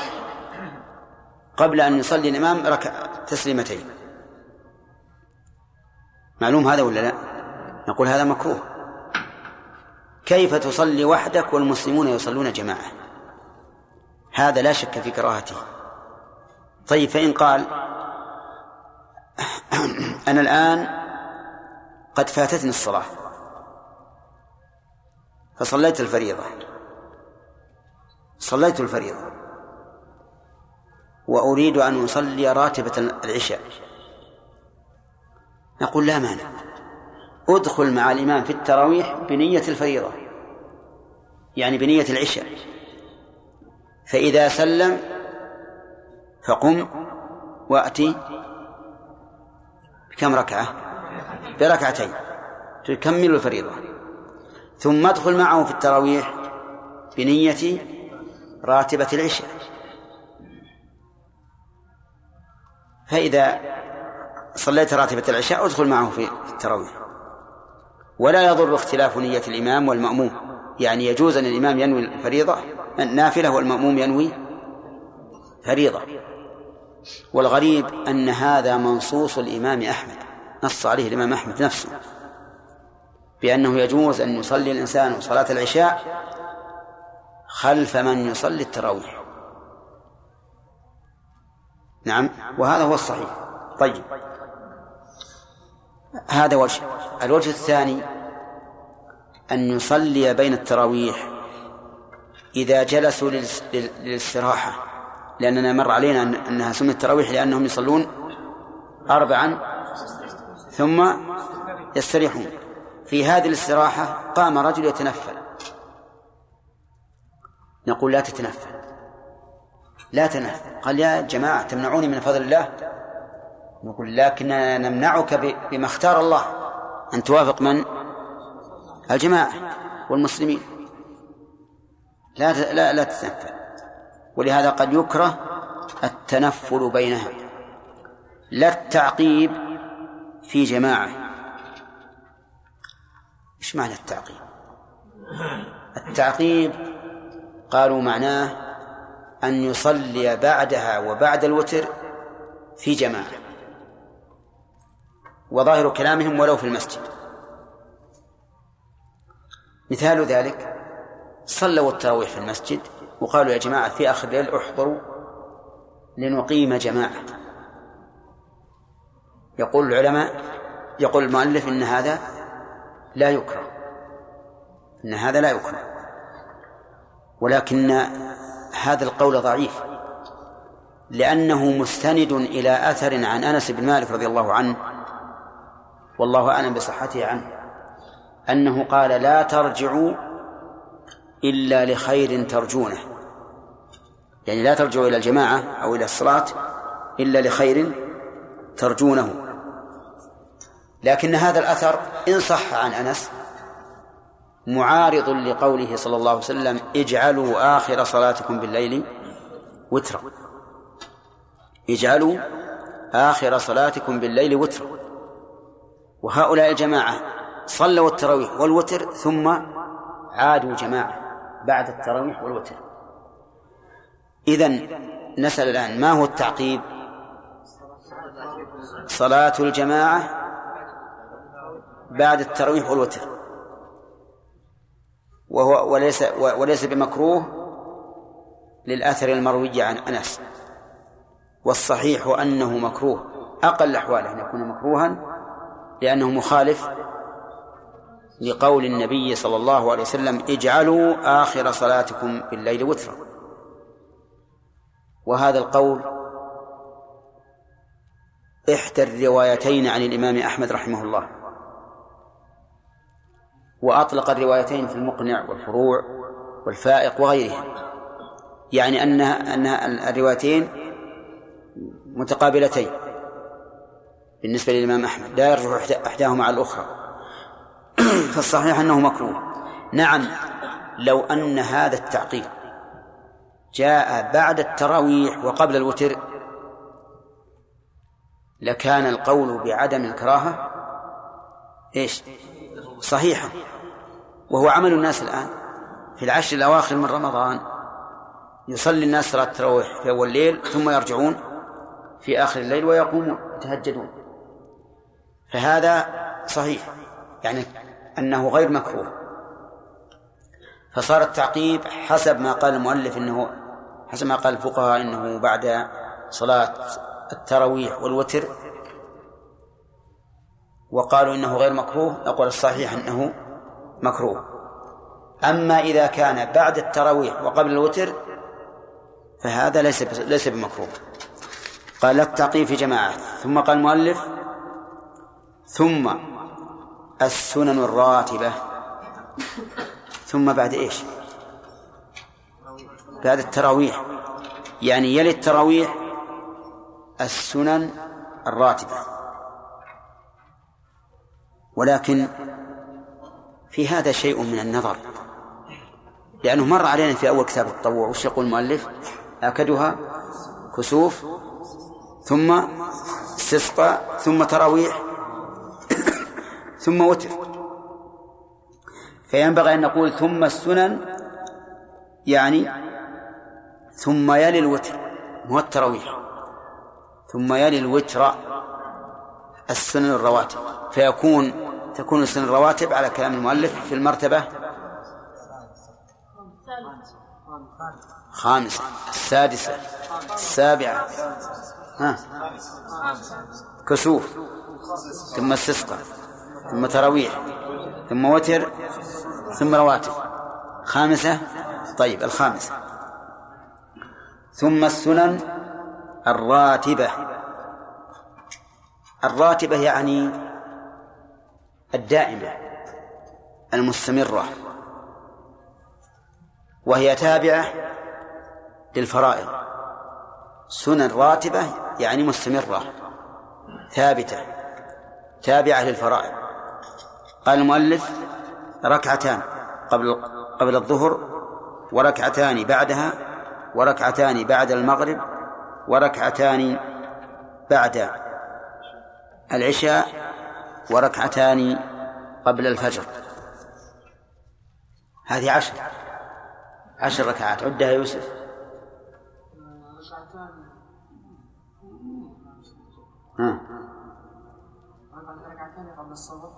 قبل أن يصلي الإمام ركع تسليمتين. معلوم هذا ولا لا؟ نقول هذا مكروه. كيف تصلي وحدك والمسلمون يصلون جماعة؟ هذا لا شك في كراهته. طيب فإن قال أنا الآن قد فاتتني الصلاة. فصليت الفريضة. صليت الفريضة. وأريد أن أصلي راتبة العشاء. نقول لا مانع. ادخل مع الإمام في التراويح بنية الفريضة. يعني بنية العشاء. فإذا سلم فقم وأتي بكم ركعة؟ بركعتين. تكمل الفريضة. ثم ادخل معه في التراويح بنية راتبة العشاء. فإذا صليت راتبة العشاء ادخل معه في التراويح. ولا يضر اختلاف نية الإمام والمأموم. يعني يجوز أن الإمام ينوي الفريضة النافلة والمأموم ينوي فريضة. والغريب أن هذا منصوص الإمام أحمد نص عليه الإمام أحمد نفسه بأنه يجوز أن يصلي الإنسان صلاة العشاء خلف من يصلي التراويح. نعم وهذا هو الصحيح. طيب. هذا وجه. الوجه الثاني أن يصلي بين التراويح إذا جلسوا للاستراحة لأننا مر علينا أنها سميت التراويح لأنهم يصلون أربعا ثم يستريحون. في هذه الاستراحة قام رجل يتنفل. نقول لا تتنفل. لا تنفل. قال يا جماعة تمنعوني من فضل الله؟ نقول لكننا نمنعك بما اختار الله. أن توافق من؟ الجماعة والمسلمين. لا لا لا تتنفل. ولهذا قد يكره التنفل بينها. لا التعقيب في جماعة. إيش معنى التعقيب؟ التعقيب قالوا معناه أن يصلي بعدها وبعد الوتر في جماعة. وظاهر كلامهم ولو في المسجد. مثال ذلك صلوا التراويح في المسجد وقالوا يا جماعة في آخر الليل احضروا لنقيم جماعة. يقول العلماء يقول المؤلف إن هذا لا يكره. إن هذا لا يكره. ولكن هذا القول ضعيف لأنه مستند إلى أثر عن أنس بن مالك رضي الله عنه والله أعلم بصحته عنه أنه قال لا ترجعوا إلا لخير ترجونه. يعني لا ترجعوا إلى الجماعة أو إلى الصلاة إلا لخير ترجونه. لكن هذا الأثر إن صح عن أنس معارض لقوله صلى الله عليه وسلم اجعلوا آخر صلاتكم بالليل وترا. اجعلوا آخر صلاتكم بالليل وترا. وهؤلاء الجماعة صلوا التراويح والوتر ثم عادوا جماعة. بعد التراويح والوتر. إذن نسأل الآن ما هو التعقيب؟ صلاة الجماعة بعد التراويح والوتر. وهو وليس وليس بمكروه للأثر المروي عن أنس. والصحيح أنه مكروه. أقل أحواله أن يكون مكروها لأنه مخالف لقول النبي صلى الله عليه وسلم اجعلوا آخر صلاتكم بالليل وترا. وهذا القول إحدى الروايتين عن الإمام أحمد رحمه الله. وأطلق الروايتين في المقنع والفروع والفائق وغيرها يعني أنها أنها الروايتين متقابلتين بالنسبة للإمام أحمد. لا يرجح إحداهما على الأخرى. فالصحيح أنه مكروه. نعم لو أن هذا التعقيد جاء بعد التراويح وقبل الوتر لكان القول بعدم الكراهة إيش؟ صحيحا وهو عمل الناس الآن. في العشر الأواخر من رمضان يصلي الناس صلاة التراويح في أول الليل ثم يرجعون في آخر الليل ويقومون يتهجدون. فهذا صحيح. يعني أنه غير مكروه. فصار التعقيب حسب ما قال المؤلف أنه حسب ما قال الفقهاء أنه بعد صلاة التراويح والوتر وقالوا إنه غير مكروه نقول الصحيح أنه مكروه. أما إذا كان بعد التراويح وقبل الوتر فهذا ليس ليس بمكروه. قال التعقيب في جماعة. ثم قال المؤلف ثم السنن الراتبة. ثم بعد إيش؟ بعد التراويح. يعني يلي التراويح السنن الراتبة. ولكن في هذا شيء من النظر. لأنه مر علينا في أول كتاب التطوع وش يقول المؤلف؟ آكدها كسوف ثم استسقاء ثم تراويح ثم وتر. فينبغي أن نقول ثم السنن يعني ثم يلي الوتر مو التراويح. ثم يلي الوتر السنن الرواتب. فيكون تكون السنن الرواتب على كلام المؤلف في المرتبة خامسة السادسة السابعة ها؟ كسوف ثم استسقى ثم تراويح ثم وتر ثم رواتب. خامسة طيب الخامسة. ثم السنن الراتبة. الراتبة يعني الدائمة المستمرة. وهي تابعة للفرائض. سنن راتبة يعني مستمرة ثابتة تابعة للفرائض. قال المؤلف ركعتان قبل قبل الظهر وركعتان بعدها وركعتان بعد المغرب وركعتان بعد العشاء وركعتان قبل الفجر. هذه عشر. عشر ركعات. عدها يوسف. ها. ركعتان قبل الصبح.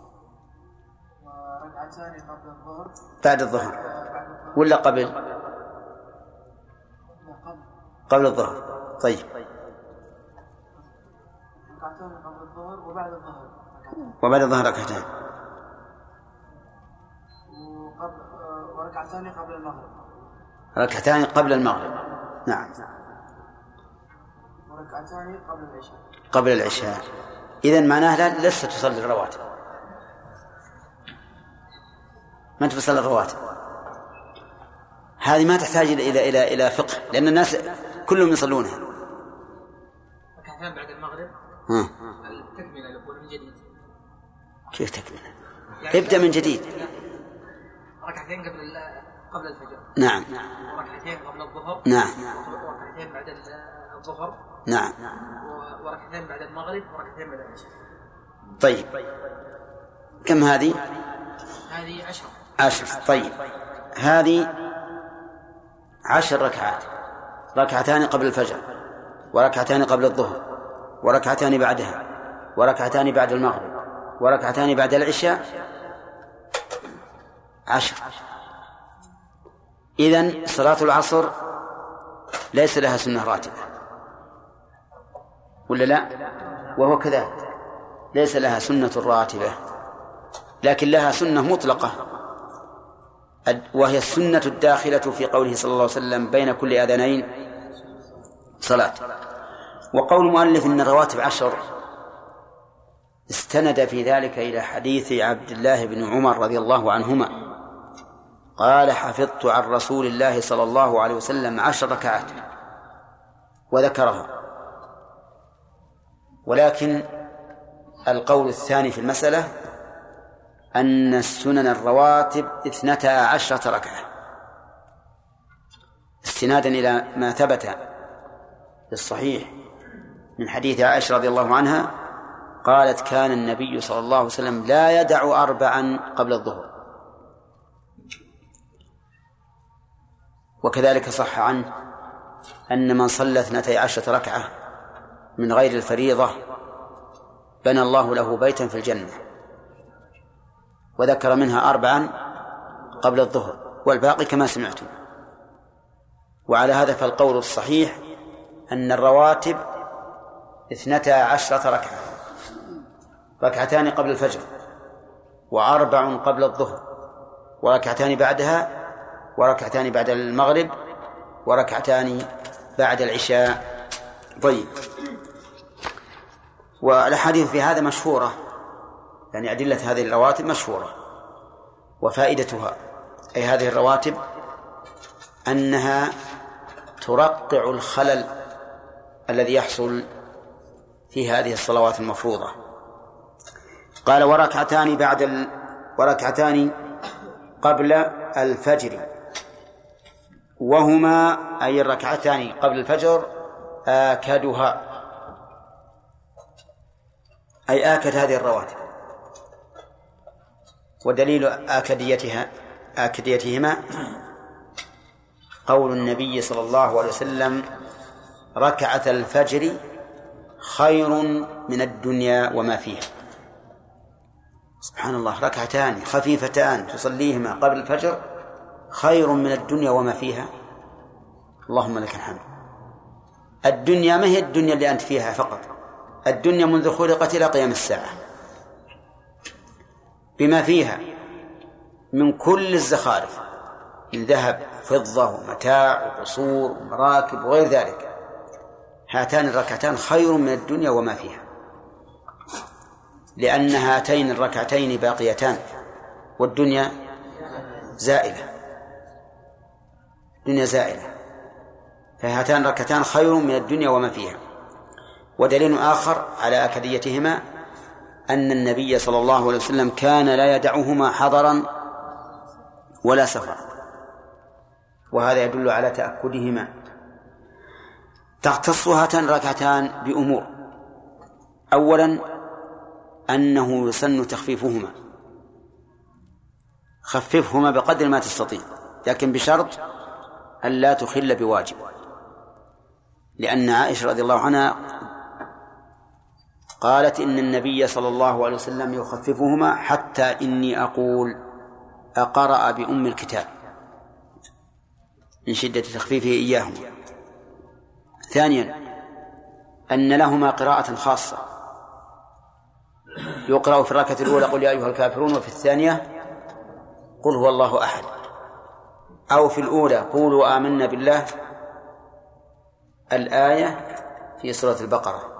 وركعتان قبل الظهر. بعد الظهر. ولا قبل؟ قبل. الظهر. طيب. ركعتان قبل الظهر وبعد الظهر. وبعد الظهر ركعتان وقبل وركعتان قبل المغرب. ركعتان قبل المغرب. نعم. وركعتان قبل العشاء. قبل العشاء. إذا معناه لا لست تصلي الرواتب ما أنت تصلي الرواتب هذه ما تحتاج إلى إلى إلى إلى فقه لأن الناس كلهم يصلونها. ركعتان بعد المغرب؟ ها. التكملة من جديد. كيف تكمل ابدأ من جديد. ركعتين قبل قبل الفجر. نعم. وركعتين قبل الظهر. نعم. وركعتين بعد ال- الظهر. نعم. وركعتين بعد المغرب. وركعتين بعد العشاء. طيب. كم هذه؟ عشر. طيب. هذه عشر ركعات. ركعتان قبل الفجر وركعتان قبل الظهر وركعتان بعدها وركعتان بعد المغرب وركعتان بعد العشاء. عشر. إذن صلاة العصر ليس لها سنة راتبة. ولا لا؟ وهو كذلك. ليس لها سنة راتبة لكن لها سنة مطلقة. وهي السنة الداخلة في قوله صلى الله عليه وسلم بين كل أذانين صلاة. وقول المؤلف إن الرواتب عشر استند في ذلك إلى حديث عبد الله بن عمر رضي الله عنهما. قال حفظت عن رسول الله صلى الله عليه وسلم عشر ركعات وذكرها. ولكن القول الثاني في المسألة أن السنن الرواتب اثنتا عشرة ركعة. استنادا إلى ما ثبت في الصحيح من حديث عائشة رضي الله عنها قالت كان النبي صلى الله عليه وسلم لا يدع أربعا قبل الظهر. وكذلك صح عنه أن من صلى اثنتي عشرة ركعة من غير الفريضة بنى الله له بيتا في الجنة. وذكر منها أربعا قبل الظهر والباقي كما سمعتم. وعلى هذا فالقول الصحيح أن الرواتب اثنتا عشرة ركعة ركعتان قبل الفجر وأربع قبل الظهر وركعتان بعدها وركعتان بعد المغرب وركعتان بعد العشاء. طيب. والأحاديث في هذا مشهورة. يعني أدلة هذه الرواتب مشهورة. وفائدتها أي هذه الرواتب أنها ترقع الخلل الذي يحصل في هذه الصلوات المفروضة. قال وركعتان بعد ال... وركعتان قبل الفجر وهما أي الركعتان قبل الفجر آكدها. أي آكد هذه الرواتب. ودليل آكديتها آكديتهما قول النبي صلى الله عليه وسلم ركعة الفجر خير من الدنيا وما فيها. سبحان الله ركعتان خفيفتان تصليهما قبل الفجر خير من الدنيا وما فيها. اللهم لك الحمد. الدنيا ما هي الدنيا اللي أنت فيها فقط؟ الدنيا منذ خلقت إلى قيام الساعة. بما فيها من كل الزخارف من ذهب فضة ومتاع وقصور ومراكب وغير ذلك. هاتان الركعتان خير من الدنيا وما فيها. لأن هاتين الركعتين باقيتان والدنيا زائلة. الدنيا زائلة. فهاتان الركعتان خير من الدنيا وما فيها. ودليل آخر على أكديتهما أن النبي صلى الله عليه وسلم كان لا يدعهما حضرا ولا سفرا. وهذا يدل على تأكدهما. تختص هاتان الركعتان بأمور. أولا أنه يسن تخفيفهما. خففهما بقدر ما تستطيع لكن بشرط أن لا تخل بواجب. لأن عائشة رضي الله عنها قالت إن النبي صلى الله عليه وسلم يخففهما حتى إني أقول أقرأ بأم الكتاب من شدة تخفيفه إياهما ثانيا أن لهما قراءة خاصة. يقرأ في الركعة الأولى قل يا أيها الكافرون وفي الثانية قل هو الله أحد. أو في الأولى قولوا آمنا بالله. الآية في سورة البقرة.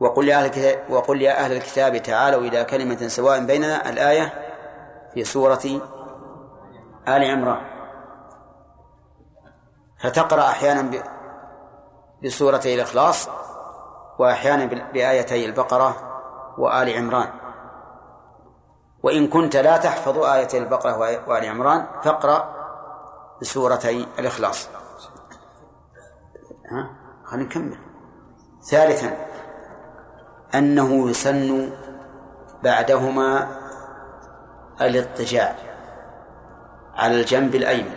وقل يا أهل وقل يا أهل الكتاب تعالوا إلى كلمة سواء بيننا الآية في سورة آل عمران. فتقرأ أحيانا بسورتي الإخلاص وأحيانا بآيتي البقرة وآل عمران. وإن كنت لا تحفظ آيتي البقرة وآل عمران فاقرأ بسورتي الإخلاص. ها؟ خلينا نكمل. ثالثا أنه يسن بعدهما الاضطجاع على الجنب الأيمن.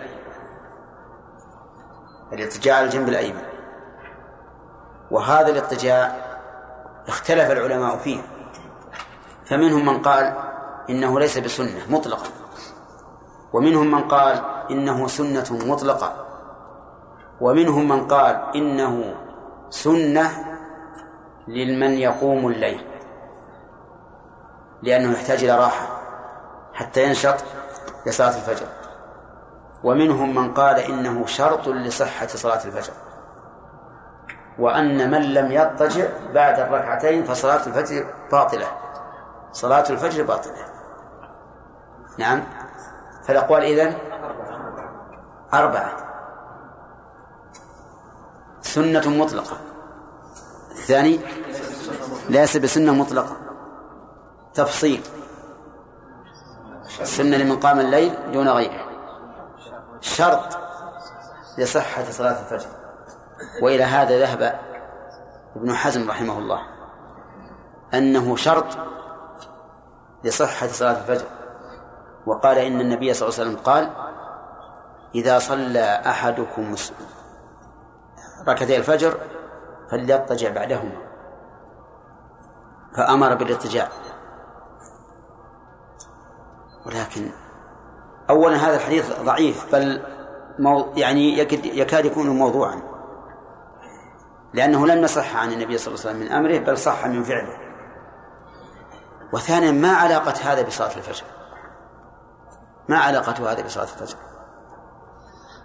الاضطجاع على الجنب الأيمن. وهذا الاضطجاع اختلف العلماء فيه. فمنهم من قال إنه ليس بسنة مطلقا. ومنهم من قال إنه سنة مطلقة. ومنهم من قال إنه سنة لمن يقوم الليل. لأنه يحتاج إلى راحة حتى ينشط لصلاة الفجر. ومنهم من قال إنه شرط لصحة صلاة الفجر. وأن من لم يضطجع بعد الركعتين فصلاة الفجر باطلة. صلاة الفجر باطلة. نعم. فالأقوال إذن أربعة. سنة مطلقة. الثاني ليس بسنة مطلقة. تفصيل. السنة لمن قام الليل دون غيره. شرط لصحة صلاة الفجر. وإلى هذا ذهب ابن حزم رحمه الله. أنه شرط لصحة صلاة الفجر. وقال إن النبي صلى الله عليه وسلم قال إذا صلى أحدكم ركعتي الفجر فليضطجع بعدهما. فأمر بالاضطجاع ولكن أولا هذا الحديث ضعيف بل مو يعني يكاد يكون موضوعا. لأنه لم يصح عن النبي صلى الله عليه وسلم من أمره بل صح من فعله. وثانيا ما علاقة هذا بصلاة الفجر؟ ما علاقة هذا بصلاة الفجر؟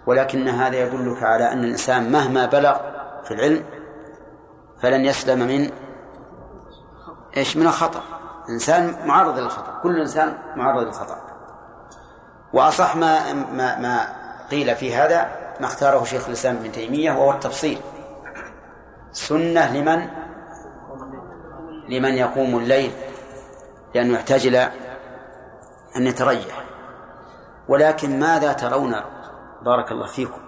ولكن هذا يدلك على أن الإنسان مهما بلغ في العلم فلن يسلم من إيش؟ من الخطأ. إنسان معرض للخطأ. كل إنسان معرض للخطأ. وأصح ما ما ما قيل في هذا ما اختاره شيخ الإسلام ابن تيمية وهو التفصيل. سنة لمن؟ لمن يقوم الليل لأنه يحتاج إلى أن يتريح. ولكن ماذا ترون؟ بارك الله فيكم.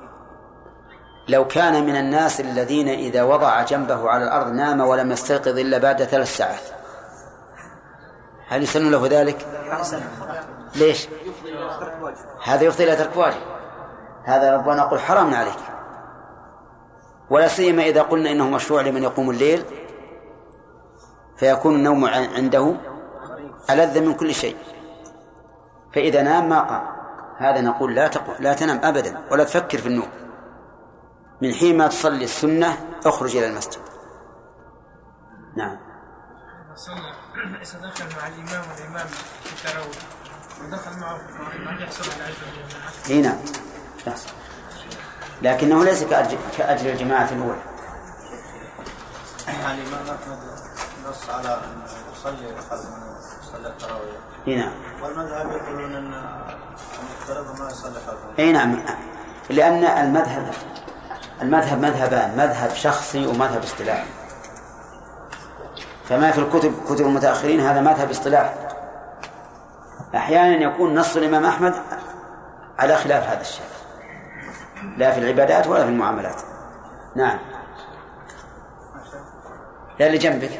لو كان من الناس الذين إذا وضع جنبه على الأرض نام ولم يستيقظ إلا بعد ثلاث ساعات. هل يسن له ذلك؟ ليش؟ هذا يفضي إلى ترك واجب. هذا ربنا نقول حرام عليك. ولا سيما إذا قلنا إنه مشروع لمن يقوم الليل فيكون النوم عنده ألذ من كل شيء. فإذا نام ما قام. هذا نقول لا تقل لا تنام أبدا ولا تفكر في النوم. من حين ما تصلي السنة اخرج إلى المسجد. نعم. إذا دخل مع الإمام والإمام في التراويح ودخل معه في القائمة هل يحصل على أجر إي نعم. يحصل. لكنه ليس كأجر, كأجر الجماعة الأولى. يعني الإمام أحمد نص على أن يصلي خلف من يصلي التراويح. إي نعم. والمذهب يقولون أن المفترض ما يصلي خلفه. إي نعم. لأن المذهب المذهب مذهبان مذهب شخصي ومذهب اصطلاحي. فما في الكتب كتب المتأخرين هذا مذهب اصطلاحي. أحيانا يكون نص الإمام أحمد على خلاف هذا الشيء لا في العبادات ولا في المعاملات. نعم. لا اللي جنبك.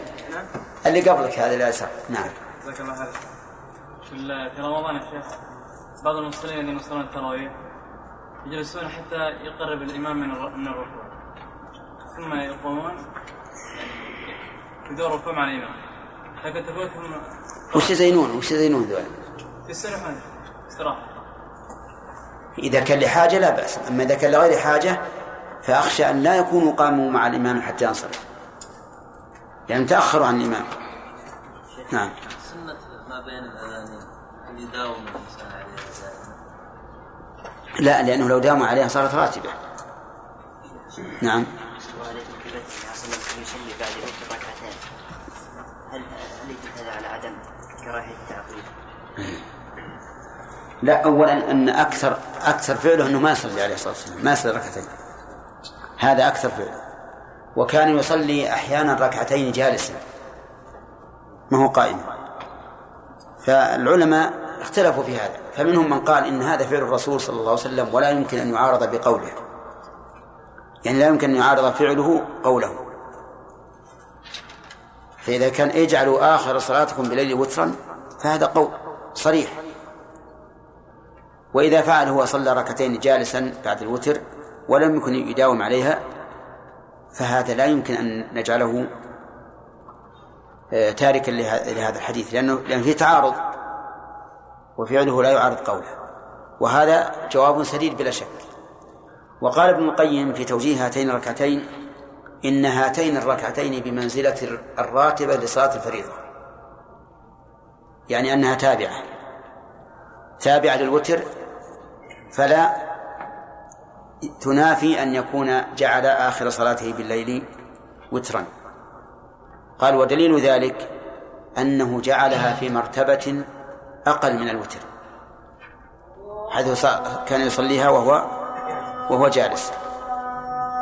اللي قبلك هذا لا يسار نعم. جزاك الله خير. في في رمضان يا شيخ بعض المصلين اللي يصلون التراويح. يجلسون حتى يقرب الإمام من من الركوع. ثم يقومون يدور الركوع مع الإمام. لكن تفوتهم وش يزينون؟ وش يزينون ذول يستريحون استراحه إذا كان لحاجة لا بأس. أما إذا كان لغير حاجة فأخشى أن لا يكونوا قاموا مع الإمام حتى ينصرف. يعني تأخروا عن الإمام. نعم. سنة ما بين الأذانين أن يداوم الإنسان عليها دائما لا لأنه لو داموا عليها صارت راتبة. نعم؟ لا أولا أن أكثر أكثر فعله أنه ما يصلي عليه الصلاة والسلام ما يصلي ركعتين. هذا أكثر فعله. وكان يصلي أحيانا ركعتين جالسا. ما هو قائما فالعلماء اختلفوا في هذا. فمنهم من قال إن هذا فعل الرسول صلى الله عليه وسلم ولا يمكن أن يعارض بقوله. يعني لا يمكن أن يعارض فعله قوله. فإذا كان اجعلوا آخر صلاتكم بليل وترا فهذا قول صريح. وإذا فعل هو صلى ركعتين جالسا بعد الوتر ولم يكن يداوم عليها فهذا لا يمكن أن نجعله آه، تاركا لهذا الحديث لأنه لأن فيه تعارض. وفعله لا يعارض قوله. وهذا جواب سديد بلا شك. وقال ابن القيم في توجيه هاتين الركعتين إن هاتين الركعتين بمنزلة الراتبة لصلاة الفريضة. يعني أنها تابعة. تابعة للوتر فلا تنافي أن يكون جعل آخر صلاته بالليل وترا. قال ودليل ذلك أنه جعلها في مرتبة أقل من الوتر. حيث كان يصليها وهو وهو جالس.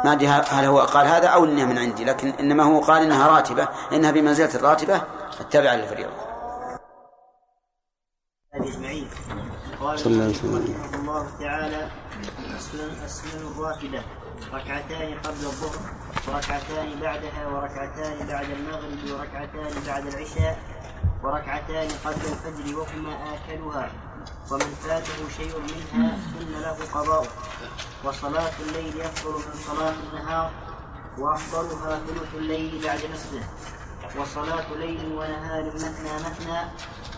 ما أدري هل هو قال هذا أو إنها من عندي لكن إنما هو قال إنها راتبة إنها بمنزلة الراتبة التابعة للفريضة. أجمعين قال رحمه الله تعالى السنن الراتبة. ركعتان قبل الظهر وركعتان بعدها وركعتان بعد المغرب وركعتان بعد العشاء. وركعتان قبل الفجر وهما آكلها ومن فاته شيء منها سن له قضاء وصلاة الليل أفضل من صلاة النهار وأفضلها ثلث الليل بعد نصفه. وصلاة ليل ونهار مثنى مثنى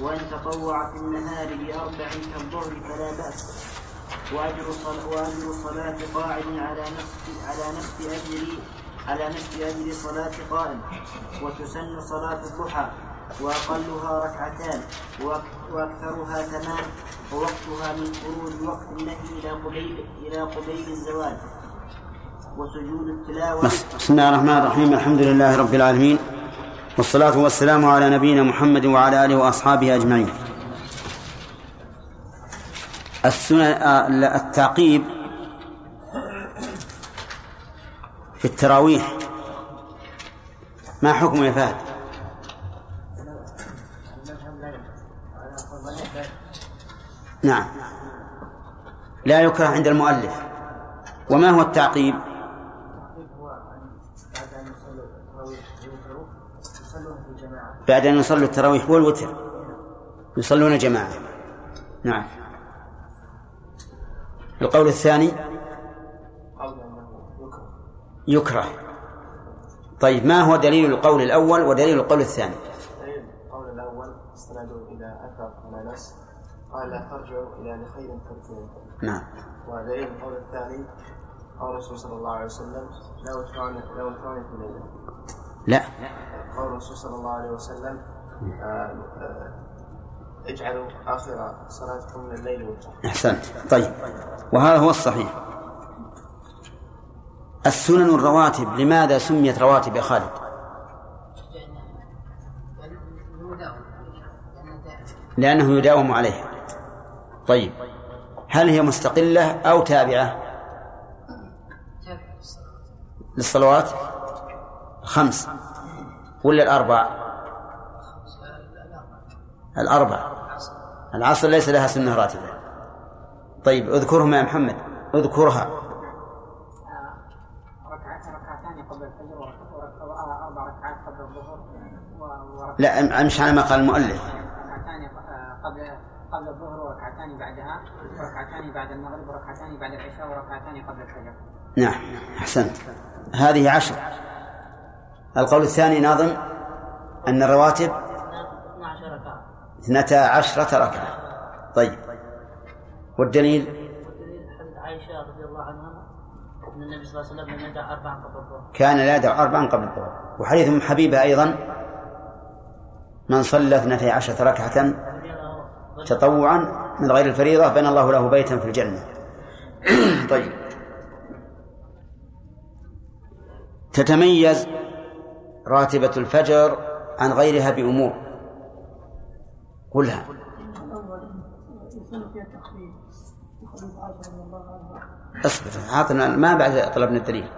وأن تطوع في النهار بأربع كالظهر فلا بأس. وأجر صلاة وأجر صلاة قاعد على نصف على نصف أجر على نصف أجر صلاة قائم. وتسن صلاة الضحى. وأقلها ركعتان وأكثرها ثمان ووقتها من خروج وقت النهي إلى قبيل إلى قبيل الزواج وسجود التلاوة. بسم الله الرحمن الرحيم الحمد لله رب العالمين والصلاة والسلام على نبينا محمد وعلى آله وأصحابه أجمعين. السنن التعقيب في التراويح. ما حكم يا فهد؟ نعم. لا يكره عند المؤلف. وما هو التعقيب؟ بعد أن يصلوا التراويح والوتر. يصلون جماعة. نعم. القول الثاني؟ يكره. طيب ما هو دليل القول الأول ودليل القول الثاني؟ القول الأول استندوا إلى أثر أنس قال لا ترجعوا إلى لخير تركوا نعم. ودليل القول الثاني. قول الرسول صلى الله عليه وسلم لا وتراني لا وتراني في الليل لا. قول الرسول صلى الله عليه وسلم آه، آه، اجعلوا آخر صلاتكم من الليل وترا أحسنت. طيب. وهذا هو الصحيح. السنن الرواتب لماذا سميت رواتب يا خالد؟ لأنه يداوم عليها. طيب. هل هي مستقلة أو تابعة؟ للصلوات؟ الخمس ولا الأربع؟ الأربع. العصر ليس لها سنة راتبة. طيب اذكرهم يا محمد. اذكرها. لا أمشي على ما قال المؤلف ركعتان قبل قبل الظهر وركعتان بعدها وركعتان بعد المغرب وركعتان بعد العشاء وركعتان قبل الفجر. نعم أحسنت. هذه عشر. القول الثاني ناظم أن الرواتب 12 ركعة اثنتا عشرة ركعة. طيب. والدليل؟ حديث عائشة رضي الله عنها أن النبي صلى الله عليه وسلم لم يدع أربعا قبل الظهر كان لا يدع أربعا قبل الظهر. وحديث أم حبيبة أيضا من صلى اثنتي عشرة ركعة تطوعا من غير الفريضة بنى الله له بيتا في الجنة. طيب. تتميز راتبة الفجر عن غيرها بأمور. قلها. اصبر عاطنا ما بعد طلبنا الدليل.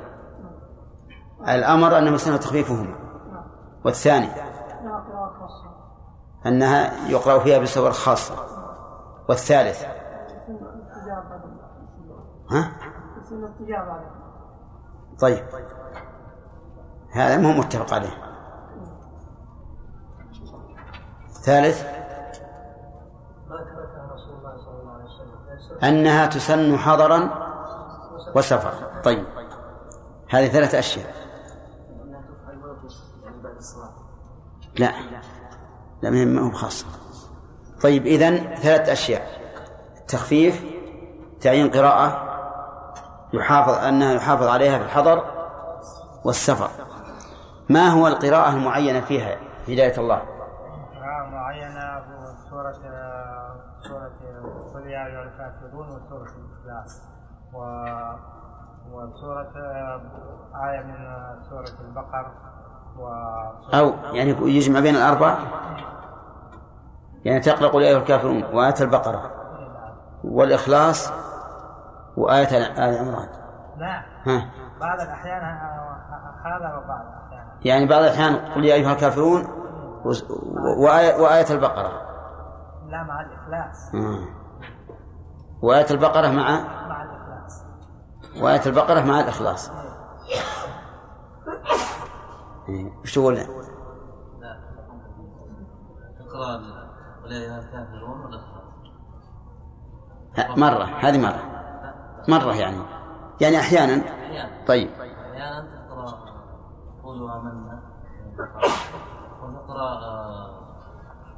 الأمر أنه يسن تخفيفهما. والثاني أنها يقرأ فيها بصور خاصة. والثالث. ها؟ طيب. هذا مو متفق عليه. ثالث. أنها تسن حضرا وسفرا. طيب. هذه ثلاث أشياء. لا. لا ما هو خاص طيب إذن ثلاث أشياء. التخفيف تعيين قراءة يحافظ أنها يحافظ عليها في الحضر والسفر. ما هو القراءة المعينة فيها هداية الله؟ قراءة معينة سورة سورة قل يا أيها الكافرون وسورة الإخلاص. و وسورة آية من سورة البقر. و أو يعني يجمع بين الأربع؟ يعني تقرأ قل يا أيها الكافرون وآية البقرة والإخلاص وآية آل عمران. لا. ها. بعض الأحيان هذا وبعض الأحيان. يعني بعض الأحيان قل يا أيها الكافرون وآية, وآية البقرة. لا مع الإخلاص. وآية البقرة مع؟ مع الإخلاص. وآية البقرة مع الإخلاص. إيه. وش تقول؟ لا. تقرأ مرة هذه مرة. مرة يعني. يعني أحيانا. طيب. أحيانا تقرأ قولوا آمنا. وتقرأ آه،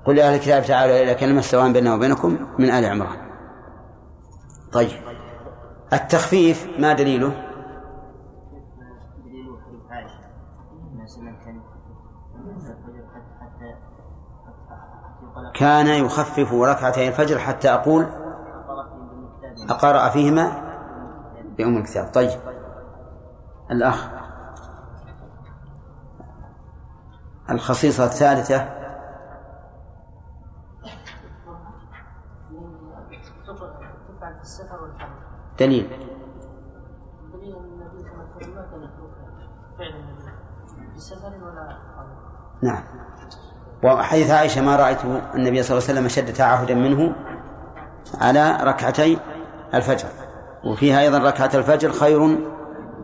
قل يا أهل الكتاب تعالوا إلى كلمة سواء بيننا وبينكم من آل عمران. طيب. التخفيف ما دليله دليل حديث عائشة أن سلم كان يخفف الفجر حتى حتى حتى كان يخفف ركعتي الفجر حتى أقول أقرأ فيهما؟ بأم الكتاب. طيب. الأخ. الخصيصة الثالثة. دليل. نعم. وحديث عائشة ما رأيت النبي صلى الله عليه وسلم أشد تعهدا منه على ركعتي الفجر. وفيها أيضا ركعة الفجر خير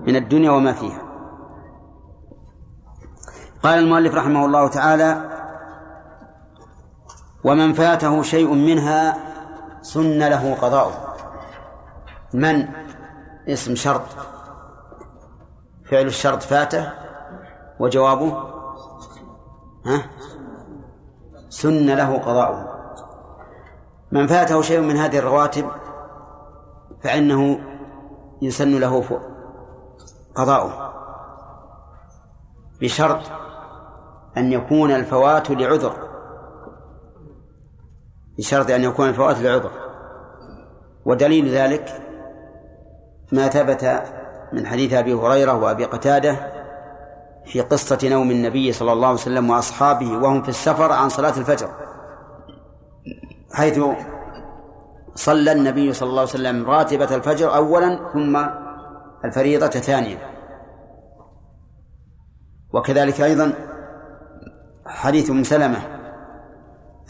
من الدنيا وما فيها. قال المؤلف رحمه الله تعالى ومن فاته شيء منها سن له قضاؤه. من؟ اسم شرط. فعل الشرط فاته. وجوابه؟ ها؟ سن له قضاؤه. من فاته شيء من هذه الرواتب فإنه يسن له قضاؤه. بشرط أن يكون الفوات لعذر. بشرط أن يكون الفوات لعذر. ودليل ذلك ما ثبت من حديث أبي هريرة وأبي قتادة في قصة نوم النبي صلى الله عليه وسلم وأصحابه وهم في السفر عن صلاة الفجر. حيث صلى النبي صلى الله عليه وسلم راتبة الفجر أولا ثم الفريضة ثانيا. وكذلك أيضا حديث أم سلمة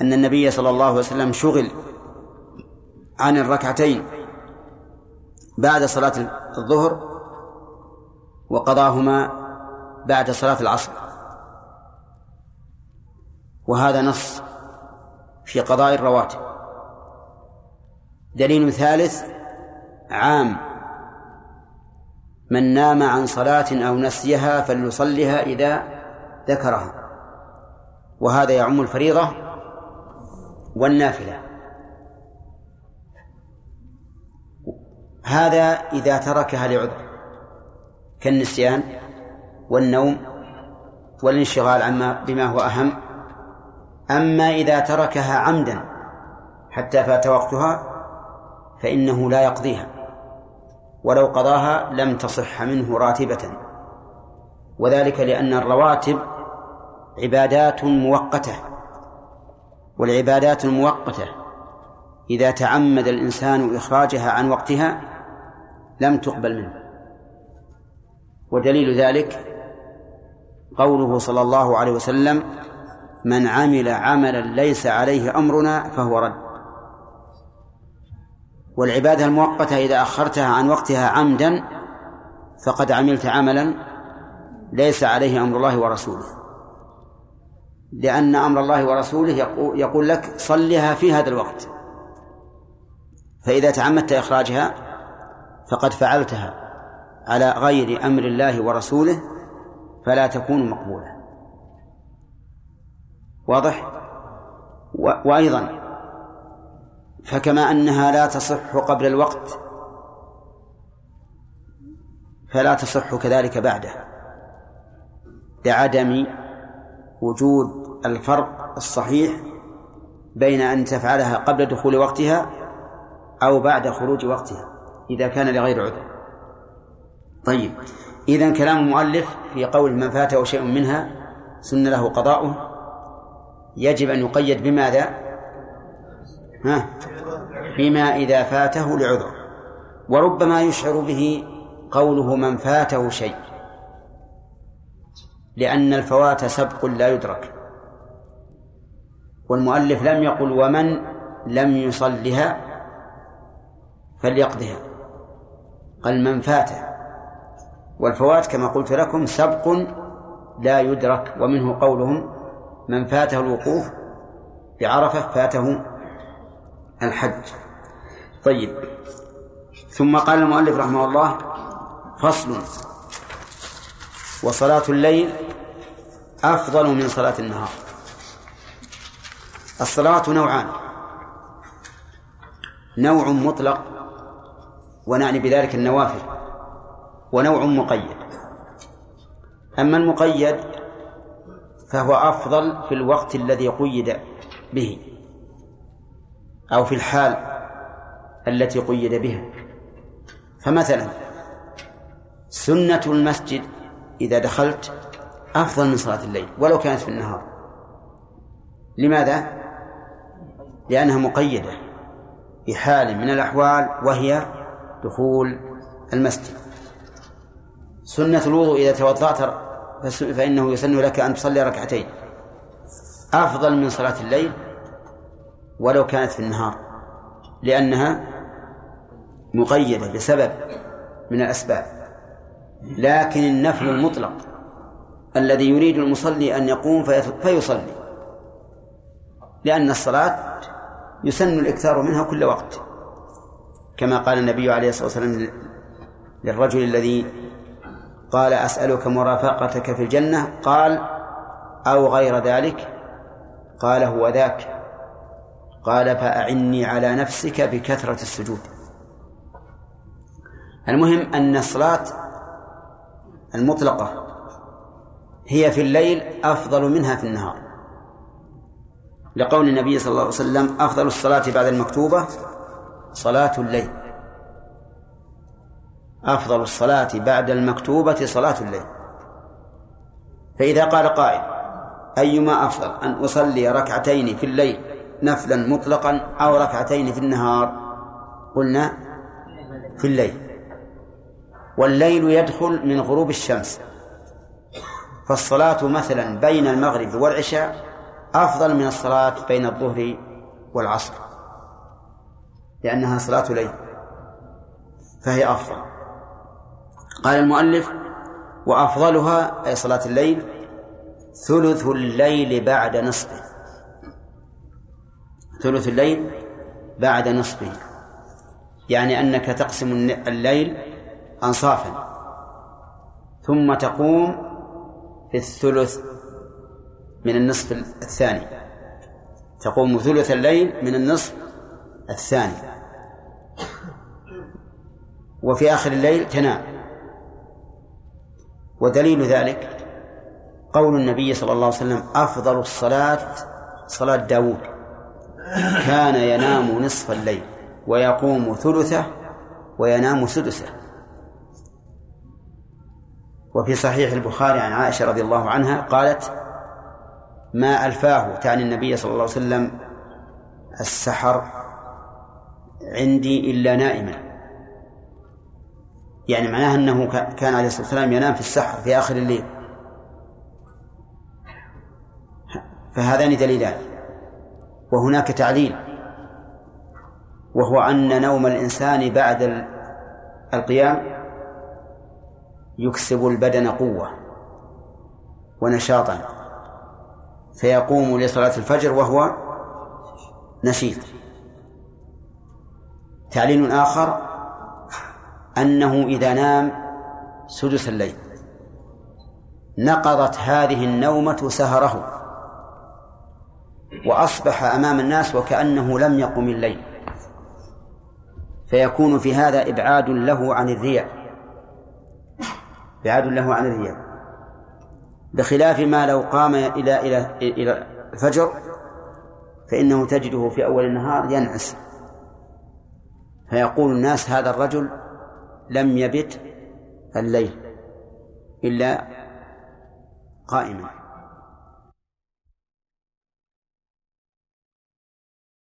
أن النبي صلى الله عليه وسلم شغل عن الركعتين بعد صلاة الظهر وقضاهما بعد صلاة العصر. وهذا نص في قضاء الرواتب. دليل ثالث عام. من نام عن صلاة أو نسيها فليصلها إذا ذكرها. وهذا يعم الفريضة والنافلة. هذا إذا تركها لعذر. كالنسيان. والنوم والانشغال عما بما هو أهم. أما إذا تركها عمدا حتى فات وقتها فإنه لا يقضيها ولو قضاها لم تصح منه راتبة. وذلك لأن الرواتب عبادات مؤقتة والعبادات المؤقتة إذا تعمد الإنسان إخراجها عن وقتها لم تقبل منه. ودليل ذلك قوله صلى الله عليه وسلم من عمل عملا ليس عليه أمرنا فهو رد. والعبادة المؤقتة إذا أخرتها عن وقتها عمدا فقد عملت عملا ليس عليه أمر الله ورسوله. لأن أمر الله ورسوله يقول لك صلها في هذا الوقت. فإذا تعمدت إخراجها فقد فعلتها على غير أمر الله ورسوله فلا تكون مقبولة. واضح. وأيضا فكما أنها لا تصح قبل الوقت فلا تصح كذلك بعده لعدم وجود الفرق الصحيح بين أن تفعلها قبل دخول وقتها أو بعد خروج وقتها إذا كان لغير عذر. طيب. إذا كلام المؤلف في قول من فاته شيء منها سن له قضاؤه يجب أن يقيد بماذا؟ ها؟ بما إذا فاته لعذر. وربما يشعر به قوله من فاته شيء. لأن الفوات سبق لا يدرك. والمؤلف لم يقل ومن لم يصلها فليقضها. قال من فاته. والفوات كما قلت لكم سبق لا يدرك ومنه قولهم من فاته الوقوف بعرفة فاته الحج. طيب. ثم قال المؤلف رحمه الله فصل. وصلاة الليل أفضل من صلاة النهار. الصلاة نوعان. نوع مطلق ونعني بذلك النوافل. ونوع مقيد. أما المقيد فهو أفضل في الوقت الذي قيد به أو في الحال التي قيد بها. فمثلا سنة المسجد إذا دخلت أفضل من صلاة الليل ولو كانت في النهار. لماذا؟ لأنها مقيدة بحال من الأحوال وهي دخول المسجد. سنة الوضوء إذا توضأت فإنه يسن لك أن تصلي ركعتين. أفضل من صلاة الليل ولو كانت في النهار لأنها مقيدة بسبب من الأسباب. لكن النفل المطلق الذي يريد المصلي أن يقوم فيصلي. لأن الصلاة يسن الإكثار منها كل وقت. كما قال النبي عليه الصلاة والسلام للرجل الذي قال أسألك مرافقتك في الجنة؟ قال أو غير ذلك؟ قال هو ذاك. قال فأعني على نفسك بكثرة السجود. المهم أن الصلاة المطلقة هي في الليل أفضل منها في النهار. لقول النبي صلى الله عليه وسلم أفضل الصلاة بعد المكتوبة صلاة الليل. أفضل الصلاة بعد المكتوبة صلاة الليل. فإذا قال قائل أيما أفضل أن أصلي ركعتين في الليل نفلا مطلقا أو ركعتين في النهار؟ قلنا في الليل. والليل يدخل من غروب الشمس. فالصلاة مثلا بين المغرب والعشاء أفضل من الصلاة بين الظهر والعصر لأنها صلاة ليل فهي أفضل. قال المؤلف وأفضلها أي صلاة الليل ثلث الليل بعد نصفه ثلث الليل بعد نصفه يعني أنك تقسم الليل أنصافا. ثم تقوم في الثلث من النصف الثاني. تقوم ثلث الليل من النصف الثاني. وفي آخر الليل تنام. ودليل ذلك قول النبي صلى الله عليه وسلم أفضل الصلاة صلاة داود. كان ينام نصف الليل ويقوم ثلثه وينام سدسه. وفي صحيح البخاري عن عائشة رضي الله عنها قالت ما ألفاه تعني النبي صلى الله عليه وسلم السحر عندي إلا نائما. يعني معناه أنه كان عليه الصلاة والسلام ينام في السحر في آخر الليل. فهذان دليلان. وهناك تعليل. وهو أن نوم الإنسان بعد القيام يكسب البدن قوة ونشاطا. فيقوم لصلاة الفجر وهو نشيط. تعليل آخر أنه إذا نام سدس الليل. نقضت هذه النومة سهره. وأصبح أمام الناس وكأنه لم يقم الليل. فيكون في هذا إبعاد له عن الرياء. إبعاد له عن الرياء. بخلاف ما لو قام إلى إلى إلى الفجر فإنه تجده في أول النهار ينعس. فيقول الناس هذا الرجل لم يبت الليل إلا قائما.